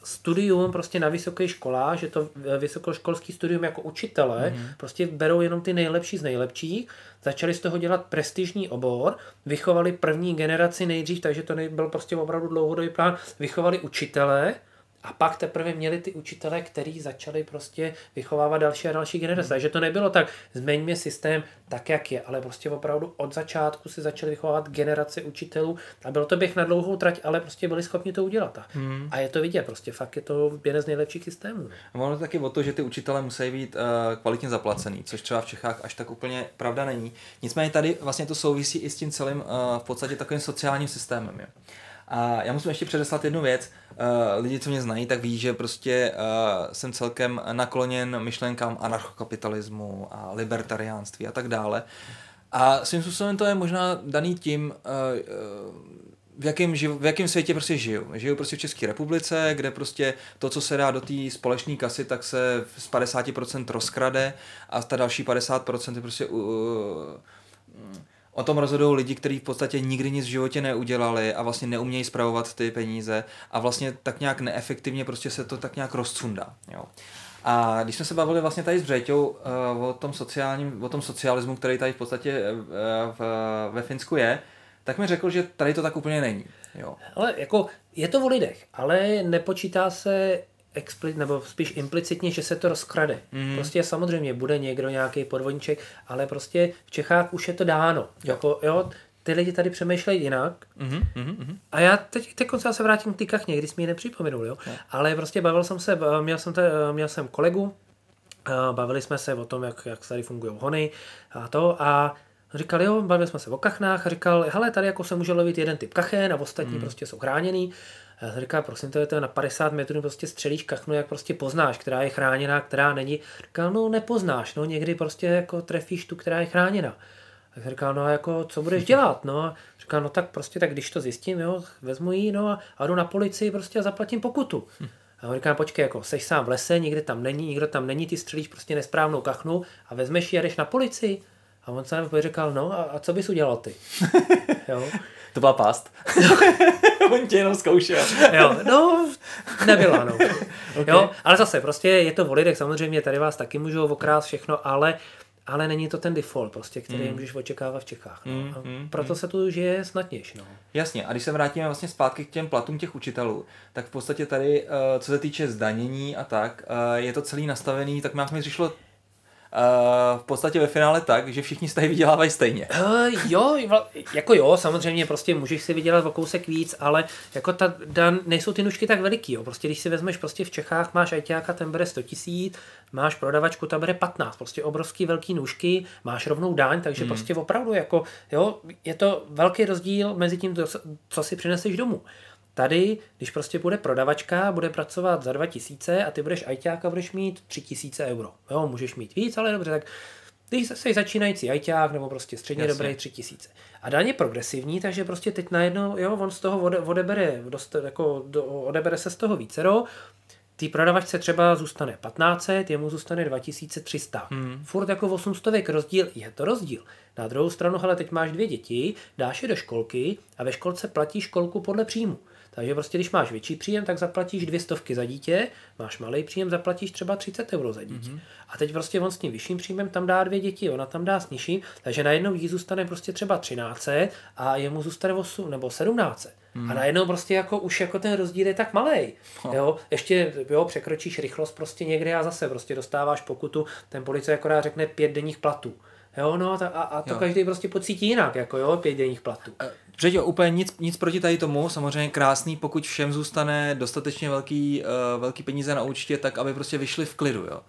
studium prostě na vysoké školách, že to vysokoškolský studium jako učitele, mm. prostě berou jenom ty nejlepší z nejlepších, začali z toho dělat prestižní obor, vychovali první generaci nejdřív, takže to byl prostě opravdu dlouhodobý plán, vychovali učitele, a pak teprve měli ty učitele, kteří začali prostě vychovávat další a další generace. Takže to nebylo tak, změňme systém tak, jak je, ale prostě opravdu od začátku si začali vychovávat generaci učitelů a byl to běh na dlouhou trať, ale prostě byli schopni to udělat. Hmm. A je to vidět, prostě fakt je to jeden z nejlepších systémů. A ono taky o to, že ty učitele musí být uh, kvalitně zaplacený, což třeba v Čechách až tak úplně pravda není. Nicméně tady vlastně to souvisí i s tím celým uh, v podstatě takovým sociálním systémem. Jo. A já musím ještě předeslat jednu věc. Uh, lidi, co mě znají, tak ví, že prostě uh, jsem celkem nakloněn myšlenkám anarchokapitalismu a libertariánství a tak dále. A svým způsobem to je možná daný tím, uh, v jakém, živ, v jakém světě prostě žiju. Žiju prostě v České republice, kde prostě to, co se dá do té společné kasy, tak se z 50% rozkrade a ta další 50% je prostě uh, o tom rozhodují lidi, kteří v podstatě nikdy nic v životě neudělali a vlastně neumějí zpravovat ty peníze a vlastně tak nějak neefektivně prostě se to tak nějak rozcundá. Jo. A když jsme se bavili vlastně tady s Břeťou uh, o tom sociálním, o tom socialismu, který tady v podstatě uh, v, ve Finsku je, tak mi řekl, že tady to tak úplně není. Jo. Ale jako je to o lidech, ale nepočítá se expli- nebo spíš implicitně, že se to rozkrade. Mm. Prostě samozřejmě bude někdo nějaký podvodníček, ale prostě v Čechách už je to dáno. Jo. Jako, jo, ty lidi tady přemýšlejí jinak. Mm-hmm, mm-hmm. A já teď, teď konce se vrátím k ty kachně, když mi ji nepřipomenul, jo. No. Ale prostě bavil jsem se, měl jsem, te, měl jsem kolegu, bavili jsme se o tom, jak, jak tady fungují hony a to a říkal, jo, bavili jsme se o kachnách a říkal, hele, tady jako se může lovit jeden typ kachen a ostatní mm. prostě jsou chráněný. Já jsem říkal, prosím, to je to na 50 metrů prostě střelíš kachnu, jak prostě poznáš, která je chráněná, která není. Říkal, no nepoznáš, no někdy prostě jako trefíš tu, která je chráněna. Tak říkal, no a jako, co budeš dělat, no. Říkal, no tak prostě, tak když to zjistím, jo, vezmu ji, no a, a jdu na policii prostě a zaplatím pokutu. Hm. A on říká, počkej, jako seš sám v lese, nikde tam není, nikdo tam není, ty střelíš prostě nesprávnou kachnu a vezmeš ji a jdeš na policii. A on se říkal, no a, a co bys udělal ty? <laughs> jo. To byla past. <laughs> On tě jenom zkoušel. jo, no, nebyla, no. <laughs> okay. jo, ale zase, prostě je to o lidech, samozřejmě tady vás taky můžou okrást všechno, ale ale není to ten default, prostě, který mm. můžeš očekávat v Čechách. No. Mm, mm, proto mm. se tu žije snadnější. No. Jasně, a když se vrátíme vlastně zpátky k těm platům těch učitelů, tak v podstatě tady, eh, co se týče zdanění a tak, eh, je to celý nastavený, tak nám mi přišlo v podstatě ve finále tak, že všichni z tady vydělávají stejně. Uh, jo, jako jo, samozřejmě prostě můžeš si vydělat o kousek víc, ale jako ta, dan, nejsou ty nůžky tak veliký, jo. Prostě když si vezmeš prostě v Čechách máš ajťáka, ten bere 100 tisíc, máš prodavačku, ta bere 15, prostě obrovský velký nůžky, máš rovnou daň, takže hmm. prostě opravdu jako, jo, je to velký rozdíl mezi tím, co si přineseš domů. Tady, když prostě bude prodavačka, bude pracovat za 2000 a ty budeš ajťák a budeš mít 3000 euro. Jo, můžeš mít víc, ale dobře, tak ty jsi začínající ajťák nebo prostě středně Jasně. dobrý 3000. A je progresivní, takže prostě teď najednou, jo, on z toho ode, odebere, dost, jako, do, odebere se z toho vícero, Tý prodavačce třeba zůstane 1500, jemu zůstane 2300. Hmm. Furt jako 800 rozdíl, je to rozdíl. Na druhou stranu, hele, teď máš dvě děti, dáš je do školky a ve školce platíš školku podle příjmu. Takže prostě, když máš větší příjem, tak zaplatíš dvě stovky za dítě, máš malý příjem, zaplatíš třeba 30 euro za dítě. Mm-hmm. A teď prostě on s tím vyšším příjmem tam dá dvě děti, ona tam dá s nižším, takže najednou jí zůstane prostě třeba 13 a jemu zůstane 8 nebo 17. Hmm. A najednou prostě jako už jako ten rozdíl je tak malý. No. Jo, ještě jo, překročíš rychlost prostě někde a zase prostě dostáváš pokutu, ten policajt akorát řekne pět denních platů. Jo, no a, a to jo. každý prostě pocítí jinak, jako jo, pět denních platů. Přeď úplně nic, nic proti tady tomu, samozřejmě krásný, pokud všem zůstane dostatečně velký, uh, velký peníze na účtě, tak aby prostě vyšli v klidu, jo.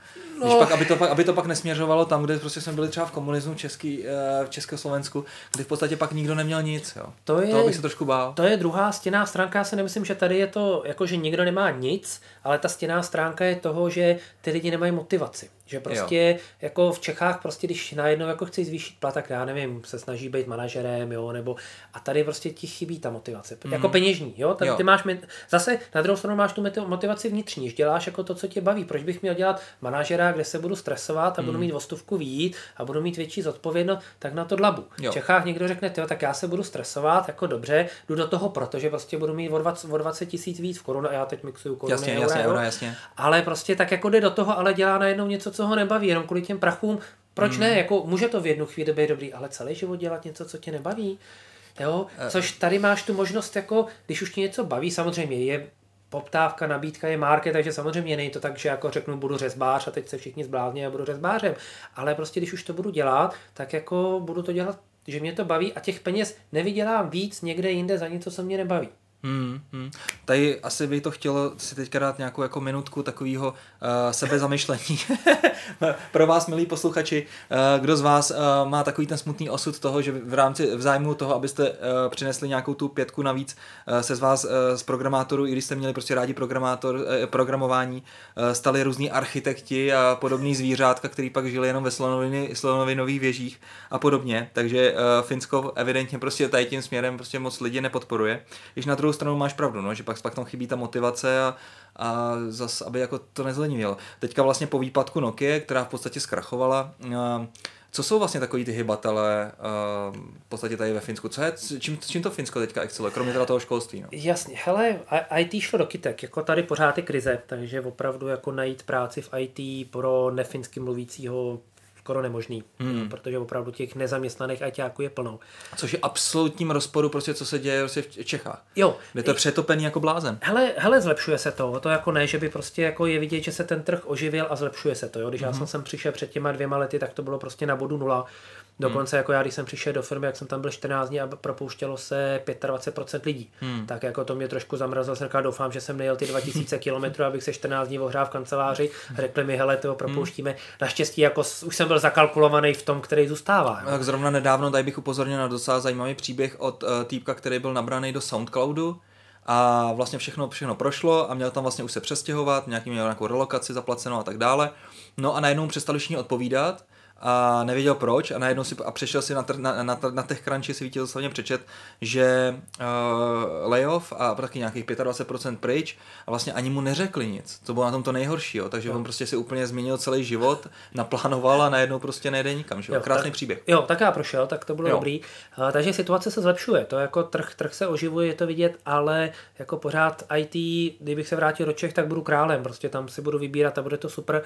No. Když pak, aby, to, aby to pak nesměřovalo tam, kde prostě jsme byli třeba v komunismu Český, uh, v Československu, kdy v podstatě pak nikdo neměl nic, jo. To je, Toho bych se trošku bál. To je druhá stěná stránka, já si nemyslím, že tady je to, jako že nikdo nemá nic, ale ta stěná stránka je toho, že ty lidi nemají motivaci. Že prostě jo. jako v Čechách prostě, když najednou jako chci zvýšit plat, tak já nevím, se snaží být manažerem, jo, nebo a tady tady prostě ti chybí ta motivace. Mm. Jako peněžní, jo? Tady Jo. ty máš, zase na druhou stranu máš tu motivaci vnitřní, že děláš jako to, co tě baví. Proč bych měl dělat manažera, kde se budu stresovat a budu mít o stovku výjít a budu mít větší zodpovědnost, tak na to dlabu. Jo. V Čechách někdo řekne, "Tyjo, tak já se budu stresovat, jako dobře, jdu do toho, protože prostě budu mít o 20, o 20 tisíc víc v korun a já teď mixuju koruny, Jasně, eura, jasně, jo? euro, jasně. Ale prostě tak jako jde do toho, ale dělá najednou něco, co ho nebaví, jenom kvůli těm prachům. Proč Hmm. ne? Jako může to v jednu chvíli být dobrý, ale celý život dělat něco, co tě nebaví. Jo? Eh. Což tady máš tu možnost, jako, když už tě něco baví, samozřejmě je poptávka, nabídka je market, takže samozřejmě není to tak, že jako řeknu, budu řezbář a teď se všichni zblázní a budu řezbářem. Ale prostě, když už to budu dělat, tak jako budu to dělat, že mě to baví a těch peněz nevydělám víc někde jinde za něco, co mě nebaví. Hmm, hmm. Tady asi by to chtělo si teďka dát nějakou jako minutku takového uh, sebezamyšlení. <laughs> Pro vás, milí posluchači, uh, kdo z vás uh, má takový ten smutný osud toho, že v rámci v zájmu toho, abyste uh, přinesli nějakou tu pětku navíc, uh, se z vás uh, z programátorů, i když jste měli prostě rádi programátor, uh, programování, uh, stali různí architekti a podobný zvířátka, který pak žili jenom ve slonoviny, slonovinových věžích a podobně. Takže uh, Finsko evidentně prostě tady tím směrem prostě moc lidi nepodporuje. Když na druhou stranu máš pravdu, no, že pak, pak tam chybí ta motivace a, a zas, aby jako to nezlenivělo. Teďka vlastně po výpadku Nokia, která v podstatě zkrachovala, a, co jsou vlastně takový ty hybatelé a, v podstatě tady ve Finsku? Co je, čím, čím to Finsko teďka exceluje, kromě teda toho školství? No? Jasně, hele, IT šlo do kytek, jako tady pořád je krize, takže opravdu jako najít práci v IT pro nefinsky mluvícího skoro nemožný, hmm. protože opravdu těch nezaměstnaných ITáků je plno. Což je absolutním rozporu prostě, co se děje prostě v Čechách. Jo, Kde to je přetopený jako blázen. Hele, hele, zlepšuje se to. To jako ne, že by prostě jako je vidět, že se ten trh oživil a zlepšuje se to. Jo? Když mm-hmm. já jsem sem přišel před těma dvěma lety, tak to bylo prostě na bodu nula. Dokonce jako já, když jsem přišel do firmy, jak jsem tam byl 14 dní a propouštělo se 25% lidí. Hmm. Tak jako to mě trošku zamrazilo. Jsem říkal, doufám, že jsem nejel ty 2000 km, abych se 14 dní ohrál v kanceláři. Řekli mi, hele, toho propouštíme. Hmm. Naštěstí jako už jsem byl zakalkulovaný v tom, který zůstává. Jo? Tak zrovna nedávno tady bych upozornil na docela zajímavý příběh od uh, týpka, který byl nabraný do Soundcloudu a vlastně všechno, všechno prošlo a měl tam vlastně už se přestěhovat, nějaký měl nějakou relokaci zaplacenou a tak dále. No a najednou přestali všichni odpovídat a nevěděl proč a najednou si a přešel si na, tr, na, na, na TechCrunchi si viděl slavně přečet, že uh, layoff a taky nějakých 25% pryč a vlastně ani mu neřekli nic. To bylo na tom to nejhorší, jo. takže on prostě si úplně změnil celý život, naplánoval a najednou prostě nejde nikam. Že? jo. Jo, Krásný tak- příběh. Jo, tak já prošel, tak to bylo Jo. jo. dobrý. A, takže situace se zlepšuje, to jako trh, trh se oživuje, je to vidět, ale jako pořád IT, kdybych se vrátil do Čech, tak budu králem, prostě tam si budu vybírat a bude to super,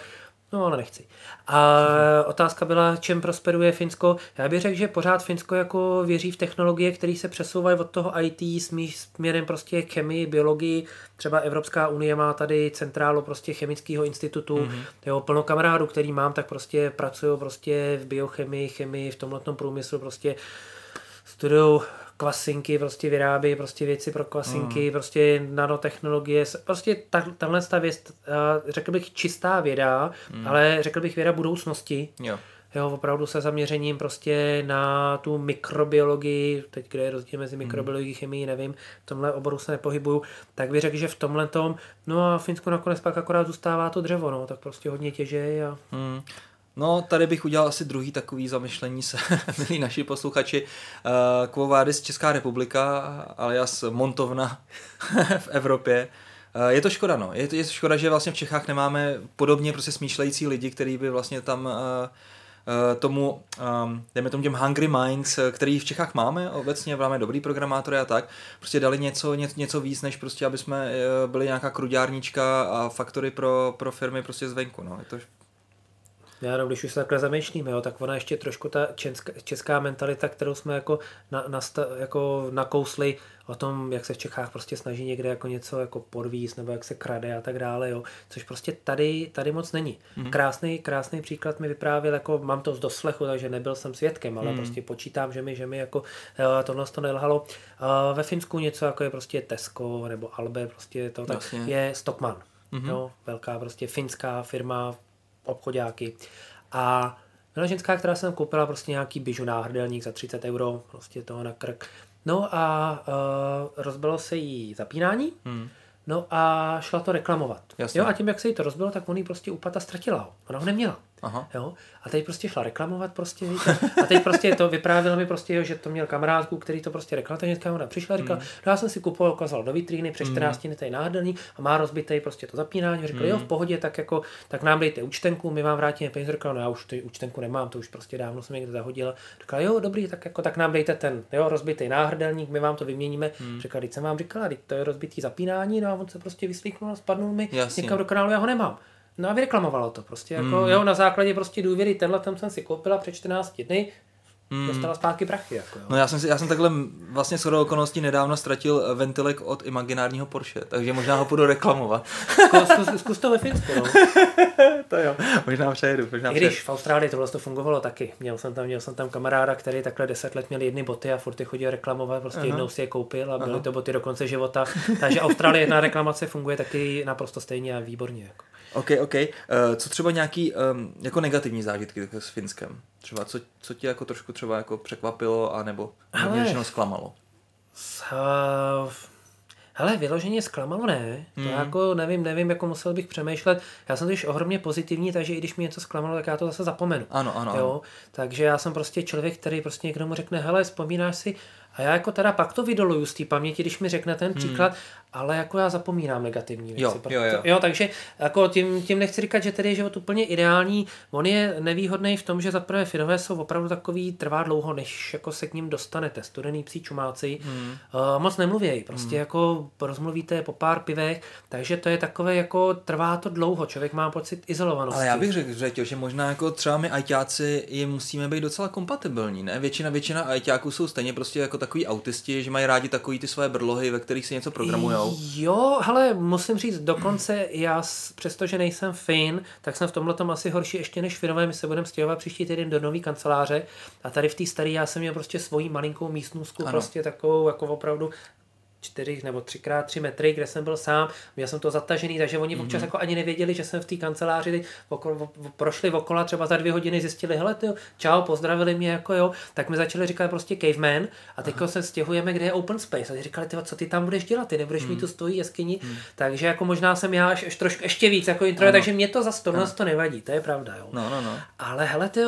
no ale nechci. A otázka byla, čem prosperuje Finsko. Já bych řekl, že pořád Finsko jako věří v technologie, které se přesouvají od toho IT směrem prostě chemii, biologii. Třeba Evropská unie má tady centrálu prostě chemického institutu, mm-hmm. jo, plno kamarádů, který mám, tak prostě pracují prostě v biochemii, chemii, v tomhle průmyslu prostě studují kvasinky, prostě vyrábí prostě věci pro kvasinky, mm. prostě nanotechnologie, prostě ta, tahle ta věc, řekl bych čistá věda, mm. ale řekl bych věda budoucnosti. Jo. Jo, opravdu se zaměřením prostě na tu mikrobiologii, teď kde je rozdíl mezi mikrobiologií, chemií, nevím, v tomhle oboru se nepohybuju, tak bych řekl, že v tomhle tom, no a v Finsku nakonec pak akorát zůstává to dřevo, no, tak prostě hodně těžej a Hmm. No, tady bych udělal asi druhý takový zamyšlení se, <laughs> milí naši posluchači. Uh, Quo Vadis Česká republika, alias Montovna <laughs> v Evropě. Uh, je to škoda, no. Je to, je to škoda, že vlastně v Čechách nemáme podobně prostě smýšlející lidi, který by vlastně tam uh, tomu, um, dejme tomu těm hungry minds, eh, který v Čechách máme obecně, máme dobrý programátory a tak, prostě dali něco, něco, něco víc, než prostě, aby jsme uh, byli nějaká kruďárnička a faktory pro, pro firmy prostě zvenku, no. Je to Já no, když už se takhle zamýšlíme, jo, tak ona ještě trošku ta česká, česká mentalita, kterou jsme jako, na, nasta, jako nakousli o tom, jak se v Čechách prostě snaží někde jako něco jako podvíz, nebo jak se krade a tak dále, jo, což prostě tady, tady moc není. Mm. Krásný, krásný příklad mi vyprávěl, jako mám to z doslechu, takže nebyl jsem svědkem, ale mm. prostě počítám, že mi, že mi jako eh, tohle to nelhalo. Uh, ve Finsku něco jako je prostě Tesco nebo Albe, prostě to tak Jasně. je Stockman. Mm-hmm. Jo, velká prostě finská firma, obchodáky. A byla ženská, která jsem koupila prostě nějaký bižu náhrdelník za 30 euro, prostě toho na krk. No a uh, rozbilo se jí zapínání, Hmm. no a šla to reklamovat. Jasně. Jo, a tím, jak se jí to rozbilo, tak on jí prostě upad a ztratila ho. Ona ho neměla. Aha. Jo? A teď prostě šla reklamovat prostě, víte? A teď prostě to vyprávěl mi prostě, jo, že to měl kamarádku, který to prostě reklamoval, takže ona přišla a říkala, mm. no já jsem si kupoval, ukázal do vitríny, přes 14 mm. tady náhrdelník a má rozbitý prostě to zapínání. Řekl, mm. jo, v pohodě, tak jako, tak nám dejte účtenku, my vám vrátíme peníze. Řekl, no já už tu účtenku nemám, to už prostě dávno jsem někde zahodila. Řekl, jo, dobrý, tak jako, tak nám dejte ten, jo, rozbitý náhrdelník, my vám to vyměníme. Mm. Řekl, teď jsem vám říkala, to je rozbitý zapínání, no a on se prostě vyslíknul a spadnul mi Jasně. někam do kanálu, já ho nemám. No a vyreklamovalo to prostě, jako, mm. jo, na základě prostě důvěry, tenhle tam jsem si koupila před 14 dny, mm. dostala zpátky prachy. Jako, jo. No já jsem, si, já jsem takhle vlastně shodou okolností nedávno ztratil ventilek od imaginárního Porsche, takže možná ho půjdu reklamovat. <laughs> Zkus, zkus, zkus to ve Finsku, no. <laughs> to jo, možná přejedu. Možná I když v Austrálii tohle to fungovalo taky. Měl jsem tam, měl jsem tam kamaráda, který takhle deset let měl jedny boty a furt je chodil reklamovat, prostě Aha. jednou si je koupil a byly Aha. to boty do konce života. Takže Austrálie na reklamace funguje taky naprosto stejně a výborně. Jako. OK, OK. Uh, co třeba nějaký um, jako negativní zážitky s Finskem? Třeba co, co tě jako trošku třeba jako překvapilo anebo mě zklamalo? Uh, hele, vyloženě zklamalo ne. To mm. jako nevím, nevím, jako musel bych přemýšlet. Já jsem totiž ohromně pozitivní, takže i když mě něco zklamalo, tak já to zase zapomenu. Ano, ano. Jo? ano. Takže já jsem prostě člověk, který prostě někdo mu řekne, hele, vzpomínáš si, a já jako teda pak to vydoluju z té paměti, když mi řekne ten příklad, hmm. Ale jako já zapomínám negativní věci. Jo, jo, jo. jo takže jako tím, tím nechci říkat, že tedy je život úplně ideální. On je nevýhodný v tom, že za prvé Finové jsou opravdu takový, trvá dlouho, než jako se k ním dostanete. Studený psí čumáci hmm. uh, moc nemluvějí, prostě hmm. jako rozmluvíte po pár pivech, takže to je takové jako trvá to dlouho, člověk má pocit izolovanosti. Ale já bych řekl, řekl že možná jako třeba my ajťáci jim musíme být docela kompatibilní, ne? Většina, většina ajťáků jsou stejně prostě jako takový autisti, že mají rádi takový ty své brlohy, ve kterých si něco programujou? Jo, ale musím říct, dokonce já, přestože nejsem Fin, tak jsem v tomhle tom asi horší ještě než Finové. My se budeme stěhovat příští týden do nový kanceláře a tady v té staré já jsem měl prostě svoji malinkou místnostku, prostě takovou jako opravdu čtyři nebo třikrát tři metry, kde jsem byl sám, měl jsem to zatažený, takže oni mm-hmm. občas jako ani nevěděli, že jsem v té kanceláři okolo, prošli okolo, třeba za dvě hodiny zjistili, hele ty, čau, pozdravili mě, jako jo, tak mi začali říkat prostě caveman a teď se stěhujeme, kde je open space. A říkali, ty, co ty tam budeš dělat, ty nebudeš mm. mít tu stojí jeskyni, mm. takže jako možná jsem já až, až trošku ještě víc jako intro, takže mě to za to, to nevadí, to je pravda, jo. No, no, no. Ale hele, ty,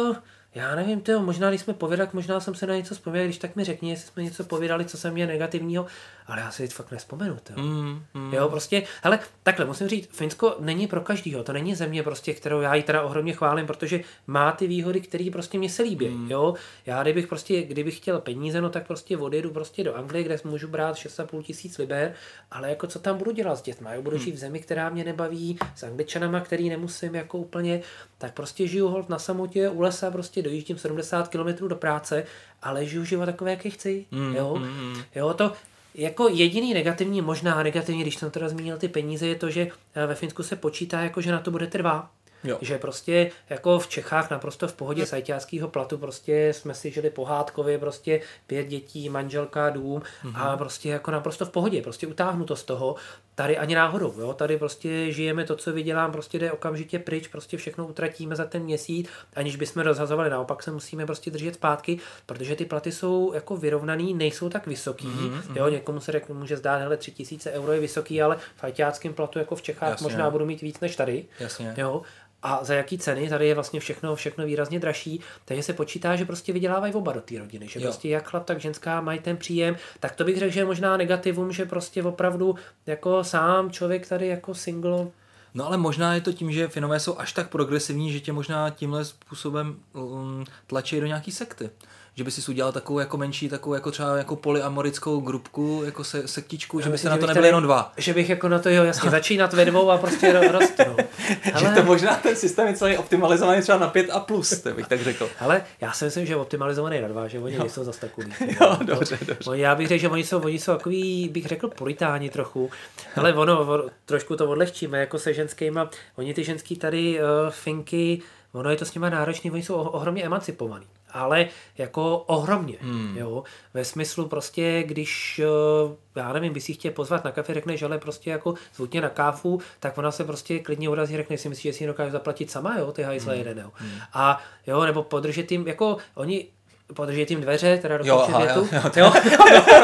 já nevím, tyjo, možná když jsme povědali, možná jsem se na něco vzpomněl, když tak mi řekni, jestli jsme něco povídali, co jsem měl negativního, ale já si teď fakt nespomenu. Mm, mm. Jo, prostě, hele, takhle musím říct, Finsko není pro každýho, to není země, prostě, kterou já ji teda ohromně chválím, protože má ty výhody, které prostě mě se líbí. Mm. Jo, já kdybych prostě, kdybych chtěl peníze, no tak prostě odjedu prostě do Anglie, kde můžu brát 6,5 tisíc liber, ale jako co tam budu dělat s dětmi? Jo, budu mm. žít v zemi, která mě nebaví, s angličanama, který nemusím jako úplně, tak prostě žiju hold na samotě u lesa, prostě dojíždím 70 km do práce, ale žiju život takové, jaký chci. Mm, jo? Mm, jo, to jako jediný negativní, možná negativní, když jsem teda zmínil ty peníze, je to, že eh, ve Finsku se počítá, jako že na to bude trvá. Jo. Že prostě jako v Čechách naprosto v pohodě sajťáckého platu prostě jsme si žili pohádkově, prostě pět dětí, manželka, dům mm-hmm. a prostě jako naprosto v pohodě, prostě utáhnu to z toho. Tady ani náhodou, jo? tady prostě žijeme to, co vydělám, prostě jde okamžitě pryč, prostě všechno utratíme za ten měsíc, aniž bychom rozhazovali, naopak se musíme prostě držet zpátky, protože ty platy jsou jako vyrovnaný, nejsou tak vysoký, mm-hmm. jo, někomu se řekne, může zdát, hele, 3000 euro je vysoký, ale v ajťáckém platu jako v Čechách Jasně. možná budu mít víc než tady, Jasně. jo, a za jaký ceny, tady je vlastně všechno, všechno výrazně dražší, takže se počítá, že prostě vydělávají oba do té rodiny, že jo. prostě jak chlap, tak ženská mají ten příjem, tak to bych řekl, že je možná negativum, že prostě opravdu jako sám člověk tady jako single. No ale možná je to tím, že Finové jsou až tak progresivní, že tě možná tímhle způsobem um, tlačí do nějaký sekty že by si udělal takovou jako menší, takovou jako třeba jako polyamorickou grupku, jako se, sektičku, že by se na to nebyly jenom dva. Že bych jako na to, jo, jasně, <laughs> začínat ve dvou a prostě rostnou. <laughs> Ale... že to možná ten systém je celý optimalizovaný třeba na pět a plus, to bych tak řekl. Ale já si myslím, že je optimalizovaný na dva, že oni jo. nejsou zase takový. <laughs> Jo, dobře, dobře. Já bych řekl, že oni jsou, oni jsou takový, bych řekl, puritáni trochu. Ale ono, ono, trošku to odlehčíme, jako se ženskýma. Oni ty ženský tady, uh, finky, ono je to s nimi náročný, oni jsou ohromně emancipovaní ale jako ohromně, hmm. jo, ve smyslu prostě, když, eh, já nevím, by si chtěl pozvat na kafe, řekneš, ale prostě jako zvutně na káfu, tak ona se prostě klidně urazí, řekne si myslíš, že si ji dokáže zaplatit sama, jo, ty hajzle hmm. jeden, jo. Hmm. A jo, nebo podržet jim, jako oni podrží tím dveře, teda dokončit větu. Jo, jo, jo,